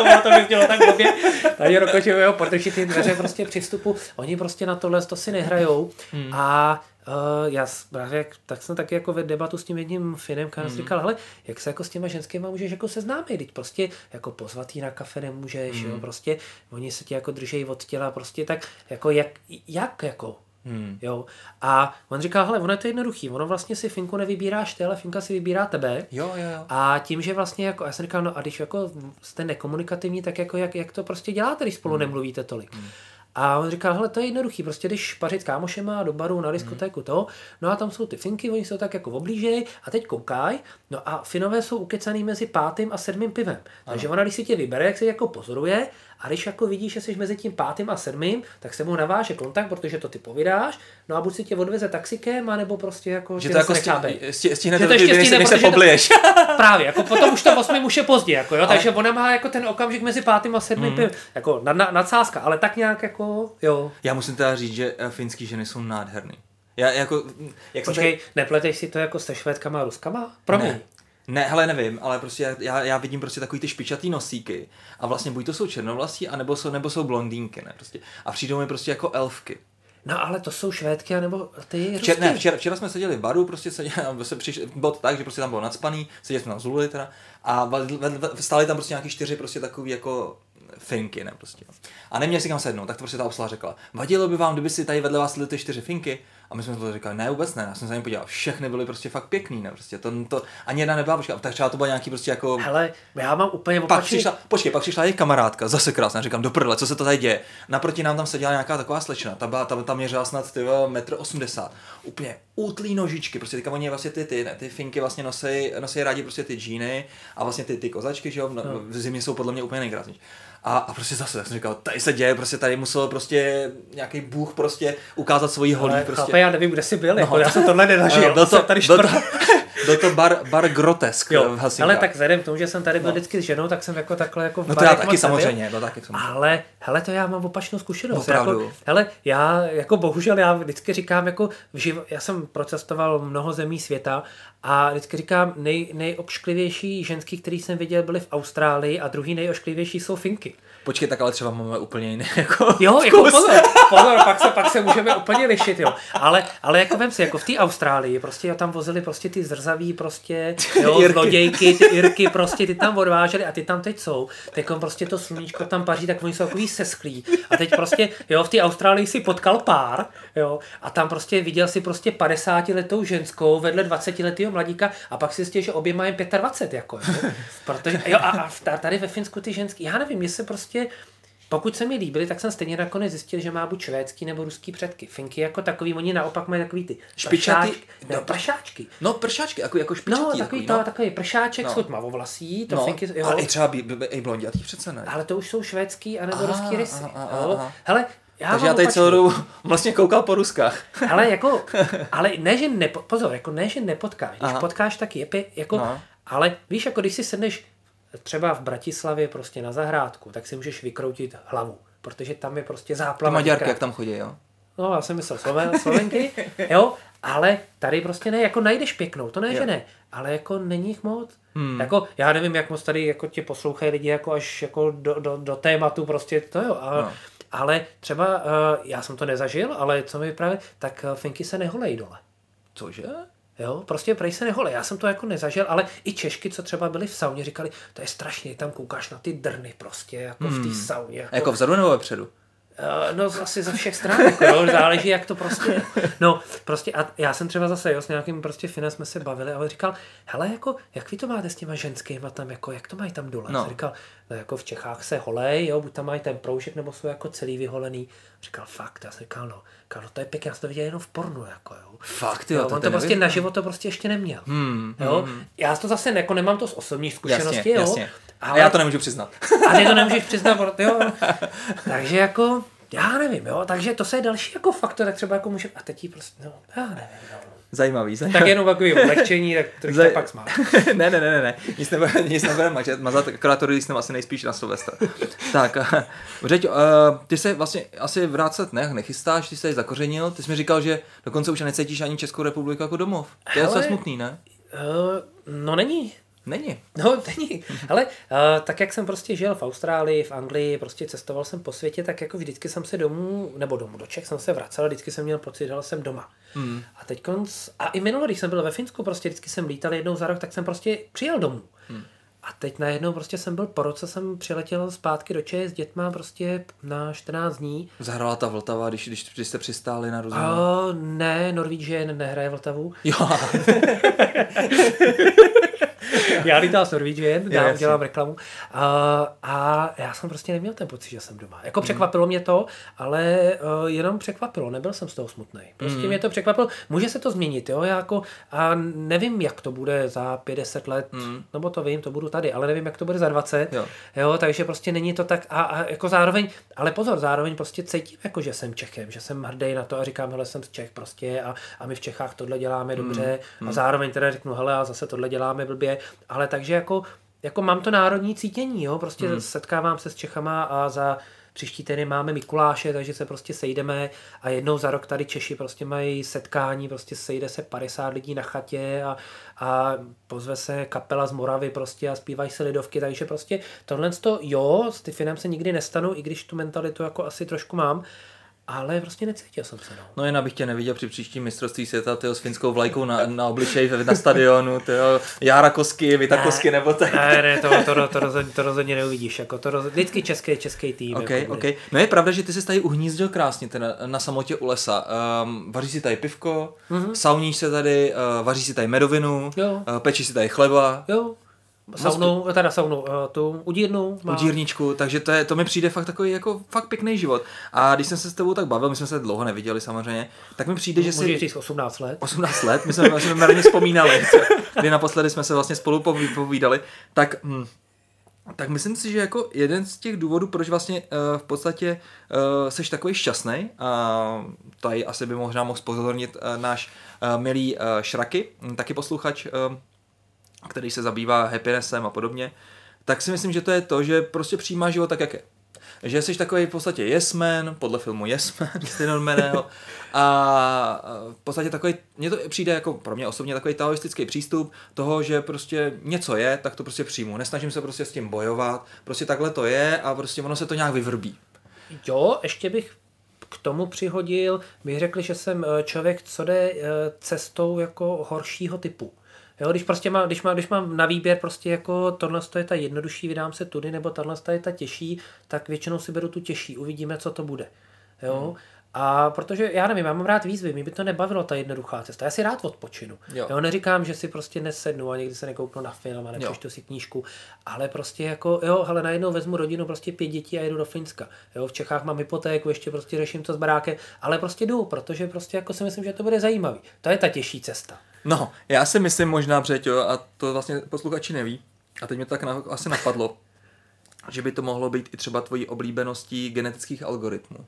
jo, <laughs> to by mělo tak blbě. Tady dokončit, jo, podrží tím dveře prostě při vstupu. Oni prostě na tohle to si nehrajou hmm. a Uh, já právě, tak jsem taky jako ve debatu s tím jedním Finem, který mm. říkal, hele, jak se jako s těma ženskýma můžeš jako seznámit, teď prostě jako pozvat jí na kafe nemůžeš, mm. jo, prostě oni se tě jako držejí od těla, prostě tak jako jak, jak jako, Hmm. jo. A on říkal, hele, ono je to jednoduchý, ono vlastně si Finku nevybíráš ty, ale Finka si vybírá tebe. Jo, jo, jo. A tím, že vlastně jako, já jsem říkal, no a když jako jste nekomunikativní, tak jako jak, jak to prostě děláte, když spolu nemluvíte tolik. A on říkal, hele, to je jednoduchý, prostě když pařit s kámošema do baru na diskotéku to, no a tam jsou ty finky, oni jsou tak jako oblížej a teď koukaj, no a finové jsou ukecaný mezi pátým a sedmým pivem. Takže ona, když si tě vybere, jak se jako pozoruje a když jako vidíš, že jsi mezi tím pátým a sedmým, tak se mu naváže kontakt, protože to ty povídáš, no a buď si tě odveze taxikem, anebo prostě jako Že to jako stihne, stihne Že to, ještě stihne, než se pobliješ. <laughs> Právě, jako potom už to osmi už je pozdě, jako jo, takže ona má jako ten okamžik mezi pátým a sedmým mm. jako nad, nad, nadsázka, ale tak nějak jako, jo. Já musím teda říct, že eh, finský ženy jsou nádherný. Já jako, jak Počkej, nepleteš si to jako se švédkama a ruskama? Promiň. Ne. Ne, hele, nevím, ale prostě já- já, vidím prostě takový ty špičatý nosíky a vlastně buď to jsou černovlasí, anebo jsou, nebo jsou blondýnky, ne, prostě. A přijdou mi prostě jako elfky. No ale to jsou švédky, anebo ty rusky. Včera, ne, včera, včera, jsme seděli v baru, prostě seděli, se <laughs> přišli, bylo to tak, že prostě tam bylo nadspaný, seděli jsme tam zluli teda a vedle- vedle- stáli tam prostě nějaký čtyři prostě takový jako finky, ne prostě. A neměli si kam sednout, tak to prostě ta obsluha řekla. Vadilo by vám, kdyby si tady vedle vás byly ty čtyři finky? A my jsme to říkali, ne, vůbec ne, já jsem se na ně podíval, všechny byly prostě fakt pěkný, ne, prostě to, to ani jedna nebyla, počkej, tak třeba to byla nějaký prostě jako Hele, já mám úplně pak opačný... přišla, počkej, pak přišla jejich kamarádka, zase krásná, říkám, do prdele, co se to tady děje? Naproti nám tam seděla nějaká taková slečna, ta, byla, ta, ta měřila snad ty metr 80, úplně útlý nožičky, prostě teďka oni vlastně ty, ty, ne, ty finky vlastně nosí, nosí rádi prostě ty džíny a vlastně ty, ty kozačky, že jo, no. v zimě jsou podle mě úplně nejkrásnější. A, a prostě zase, jsem říkal, tady se děje, prostě tady musel prostě nějaký bůh prostě ukázat svoji holí, prostě. chlape, já nevím, kde jsi byl, no, jako, já jsem tohle nenažil. byl to, tady byl to, čtvrt... <laughs> byl to bar, bar grotesk Jo, v Helsinkách. ale tak vzhledem k tomu, že jsem tady byl vždycky s ženou, tak jsem jako takhle jako v No to já taky samozřejmě, to taky samozřejmě. Ale, hele, to já mám opačnou zkušenost. Opravdu? Jako, hele, já, jako bohužel, já vždycky říkám, jako v živo, já jsem procestoval mnoho zemí světa a vždycky říkám, nej, nejobšklivější ženský, který jsem viděl, byly v Austrálii a druhý nejošklivější jsou Finky. Počkej, tak ale třeba máme úplně jiný <laughs> jako Jo, jako vkus. pozor, pozor, pak se, pak se můžeme úplně lišit, jo. Ale, ale jako vem si, jako v té Austrálii, prostě jo, tam vozili prostě ty zrzaví, prostě, <laughs> jo, Jirky. zlodějky, ty Irky, prostě ty tam odváželi a ty tam teď jsou. Teď prostě to sluníčko tam paří, tak oni jsou takový sesklí. A teď prostě, jo, v té Austrálii si potkal pár, jo, a tam prostě viděl si prostě 50 letou ženskou vedle 20 letého mladíka a pak si zjistil, že obě mají 25, jako, jo. <laughs> Protože, jo, a, a tady ve Finsku ty ženský, já nevím, jestli prostě pokud se mi líbily, tak jsem stejně nakonec zjistil, že má buď švédský nebo ruský předky. Finky jako takový, oni naopak mají takový ty Špičatý- pršáčky, no, pršáčky. No, pršáčky, jako, jako No, špičatý. takový, no. to, takový pršáček, No. no. jsou tmavovlasí, to no, finky, jo. ale i třeba bí, bí, i blondětý přece ne. Ale to už jsou švédský anebo Aha, ruský rysy. jo. aha. Hele, já Takže já tady opačný. celou dobu <laughs> vlastně koukal po Ruskách. <laughs> Ale jako, ale ne, že nepo, pozor, jako ne, že nepotkáš. Když Aha. potkáš, tak je jako, No. no. ale víš, jako když si sedneš třeba v Bratislavě prostě na zahrádku, tak si můžeš vykroutit hlavu, protože tam je prostě záplava. Maďarky, jak tam chodí, jo? No, já jsem myslel Sloven, Slovenky, <laughs> jo, ale tady prostě ne, jako najdeš pěknou, to ne, Jo. že ne, ale jako není jich moc. Hmm. Jako, já nevím, jak moc tady jako tě poslouchají lidi jako až jako do, do, do tématu prostě to jo, a, No. ale třeba, uh, já jsem to nezažil, ale co mi právě, tak uh, finky se neholejí dole. Cože? Jo, prostě prej se nehole. Já jsem to jako nezažil, ale i Češky, co třeba byli v sauně, říkali, to je strašně, tam koukáš na ty drny prostě, jako v té sauně. Jako, jako vzadu nebo vepředu? Eh, No asi ze všech stran, jako, jo, záleží, jak to prostě. No, prostě a já jsem třeba zase, jo, s nějakým prostě finem jsme se bavili a on říkal, hele, jako, jak vy to máte s těma ženskýma tam, jako, jak to mají tam dole? No. Říkal, no, jako v Čechách se holej, jo, buď tam mají ten proužek, nebo jsou jako celý vyholený. Říkal, fakt, já jsem říkal, no, říkal, no to je pěkně, já jsem to viděl jenom v pornu, jako, jo. Fakt, Jo, jo, on to prostě nevím. naživo to prostě ještě neměl. Hmm, jo? hmm, Já to zase jako nemám to z osobní zkušenosti, Jasně, jo. jasně. A Ale, já to nemůžu přiznat. a ty to <laughs> nemůžeš přiznat, proto- jo. Takže jako, já nevím, jo. Takže to se je další jako faktor, tak třeba jako může, a teď jí prostě, no, já nevím, no. Zajímavý, zajímavý. Tak jenom takový ulehčení, tak trošku Zaj- pak smát. <laughs> ne, ne, ne, ne, ne, nic nebude, <laughs> nic nebude mazat, mazat akorát to jsem asi nejspíš na Silvestra. tak, <laughs> Řeď, uh, ty se vlastně asi vrátit ne, nechystáš, ty jsi tady zakořenil, ty jsi mi říkal, že dokonce už necítíš ani Českou republiku jako domov. To je docela smutný, ne? Uh, no není. Není. No, není. Ale uh, tak, jak jsem prostě žil v Austrálii, v Anglii, prostě cestoval jsem po světě, tak jako vždycky jsem se domů, nebo domů do Čech jsem se vracel, vždycky jsem měl pocit, že jsem doma. Hmm. A teď konc, a i minule, když jsem byl ve Finsku, prostě vždycky jsem lítal jednou za rok, tak jsem prostě přijel domů. Hmm. A teď najednou prostě jsem byl po roce, jsem přiletěl zpátky do Čech s dětma prostě na 14 dní. Zahrála ta Vltava, když, když, když jste přistáli na rozhovor? A ne, Norwegian nehraje Vltavu. Jo. <laughs> <laughs> já lítal s Norwegian, já dělám reklamu. A, a já jsem prostě neměl ten pocit, že jsem doma. Jako mm. překvapilo mě to, ale uh, jenom překvapilo, nebyl jsem z toho smutný. Prostě mm. mě to překvapilo. Může se to změnit, jo, já jako, a nevím, jak to bude za 50 let, mm. nebo to vím, to budu tady, ale nevím, jak to bude za 20, jo, jo takže prostě není to tak, a, a jako zároveň, ale pozor, zároveň prostě cítím, jako, že jsem Čechem, že jsem hrdý na to a říkám, hele, jsem z Čech prostě a, a my v Čechách tohle děláme mm. dobře mm. a zároveň teda řeknu, hele, a zase tohle děláme blbě ale takže jako, jako mám to národní cítění, jo, prostě hmm. setkávám se s Čechama a za příští týden máme Mikuláše, takže se prostě sejdeme a jednou za rok tady Češi prostě mají setkání, prostě sejde se 50 lidí na chatě a, a pozve se kapela z Moravy prostě a zpívají se lidovky, takže prostě tohle to jo, s Tiffinem se nikdy nestanu, i když tu mentalitu jako asi trošku mám, ale prostě necítil jsem se. No, no jen abych tě neviděl při příštím mistrovství světa tyjo, s finskou vlajkou na, na obličeji na stadionu, tyjo, Jára Kosky, Vita Kosky nebo tak. Ne, ne, to, to, to, to, rozhodně, to rozhodně neuvidíš. Jako to rozhodně, vždycky český, český tým. Okay, jako okay. No je pravda, že ty jsi tady uhnízdil krásně teda, na samotě u lesa. Um, vaří si tady pivko, mm-hmm. sauníš se tady, uh, vaří si tady medovinu, jo. Uh, pečí si tady chleba. Jo. Saunu, teda saunu, uh, tu udírnu. Má. Udírničku, takže to, je, to mi přijde fakt takový jako fakt pěkný život. A když jsem se s tebou tak bavil, my jsme se dlouho neviděli samozřejmě, tak mi přijde, že si... říct 18 let. 18 let, my jsme, jsme marně vzpomínali, <laughs> kdy naposledy jsme se vlastně spolu povídali, tak... Hm, tak myslím si, že jako jeden z těch důvodů, proč vlastně uh, v podstatě uh, seš takový šťastný, a uh, tady asi by možná mohl spozornit uh, náš uh, milý uh, Šraky, taky posluchač uh, který se zabývá happinessem a podobně, tak si myslím, že to je to, že prostě přijímá život tak, jak je. Že jsi takový v podstatě yes man, podle filmu Yes Man, <laughs> Steinonmaného, a v podstatě takový, mně to přijde jako pro mě osobně takový taoistický přístup toho, že prostě něco je, tak to prostě přijmu. Nesnažím se prostě s tím bojovat, prostě takhle to je a prostě ono se to nějak vyvrbí. Jo, ještě bych k tomu přihodil, bych řekl, že jsem eh, člověk, co jde eh, cestou jako horšího typu. Jo, když prostě má, když, má, když mám na výběr prostě jako tohle je ta jednodušší, vydám se tudy, nebo tohle je ta těžší, tak většinou si beru tu těžší, uvidíme, co to bude. Jo? Hmm. A protože já nevím, já mám rád výzvy, mi by to nebavilo ta jednoduchá cesta. Já si rád odpočinu. Jo. Jo, neříkám, že si prostě nesednu a někdy se nekouknu na film a nepřečtu si knížku, ale prostě jako, jo, ale najednou vezmu rodinu, prostě pět dětí a jedu do Finska. Jo, v Čechách mám hypotéku, ještě prostě řeším to s barákem, ale prostě jdu, protože prostě jako si myslím, že to bude zajímavý. To je ta těžší cesta. No, já si myslím možná, Břeťo, a to vlastně posluchači neví, a teď mě to tak na, asi napadlo, že by to mohlo být i třeba tvojí oblíbeností genetických algoritmů.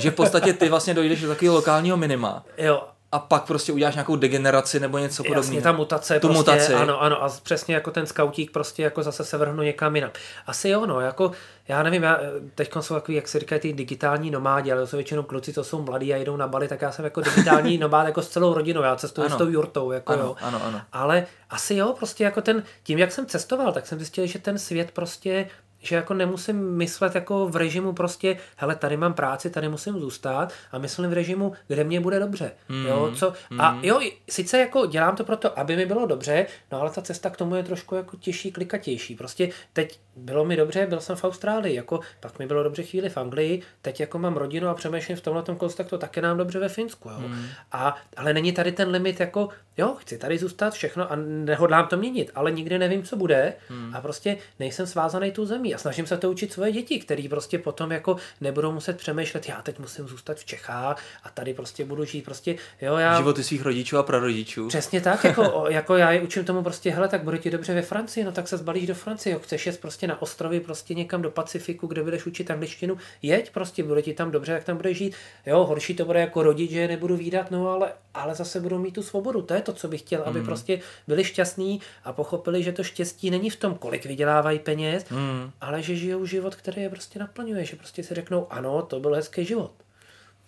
Že v podstatě ty vlastně dojdeš do takového lokálního minima. Jo, a pak prostě uděláš nějakou degeneraci nebo něco podobného. Jasně, ta mutace, tu prostě, mutaci. ano, ano, a přesně jako ten skautík prostě jako zase se vrhnu někam jinam. Asi jo, no, jako, já nevím, já, teď jsou takový, jak se říkají, ty digitální nomádi, ale to jsou většinou kluci, co jsou mladí a jdou na Bali, tak já jsem jako digitální <laughs> nomád jako s celou rodinou, já cestuju ano. s tou jurtou, jako ano, jo. Ano, ano. Ale asi jo, prostě jako ten, tím, jak jsem cestoval, tak jsem zjistil, že ten svět prostě že jako nemusím myslet jako v režimu prostě, hele, tady mám práci, tady musím zůstat a myslím v režimu, kde mě bude dobře. Mm, jo, co, mm. A jo, sice jako dělám to proto, aby mi bylo dobře, no ale ta cesta k tomu je trošku jako těžší, klikatější. Prostě teď bylo mi dobře, byl jsem v Austrálii, jako pak mi bylo dobře chvíli v Anglii, teď jako mám rodinu a přemýšlím v tomhle to také nám dobře ve Finsku. Jo. Mm. A, ale není tady ten limit jako, jo, chci tady zůstat všechno a nehodlám to měnit, ale nikdy nevím, co bude mm. a prostě nejsem svázaný tu zemí a snažím se to učit svoje děti, který prostě potom jako nebudou muset přemýšlet, já teď musím zůstat v Čechách a tady prostě budu žít prostě, jo, já... Životy svých rodičů a prarodičů. Přesně tak, jako, <laughs> jako já je učím tomu prostě, hele, tak bude ti dobře ve Francii, no tak se zbalíš do Francie, jo, chceš jet prostě na ostrovy, prostě někam do Pacifiku, kde budeš učit angličtinu, jeď prostě, bude ti tam dobře, jak tam budeš žít, jo, horší to bude jako rodič, že je nebudu výdat, no ale, ale zase budou mít tu svobodu, to je to, co bych chtěl, aby mm. prostě byli šťastní a pochopili, že to štěstí není v tom, kolik vydělávají peněz, mm. Ale že žijou život, který je prostě naplňuje, že prostě si řeknou, ano, to byl hezký život.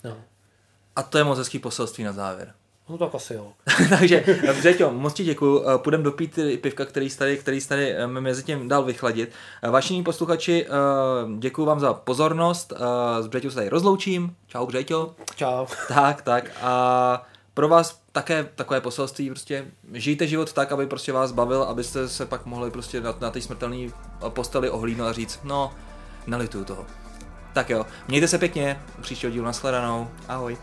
No. A to je moc hezký poselství na závěr. <laughs> No tak asi jo. Takže, Břeťo, moc ti děkuju. Eh, půjdem dopít ty pivka, který jsi tady, který tady eh, mezi tím dal vychladit. Eh, Vážení posluchači, děkuju vám za pozornost. S Břeťou se tady rozloučím. Čau, Břeťo. Čau. Tak, tak. A pro vás také takové poselství, prostě žijte život tak, aby prostě vás bavil, abyste se pak mohli prostě na, na té smrtelné posteli ohlídnout a říct, no, nelituju toho. Tak jo, mějte se pěkně, příštího dílu nashledanou, ahoj.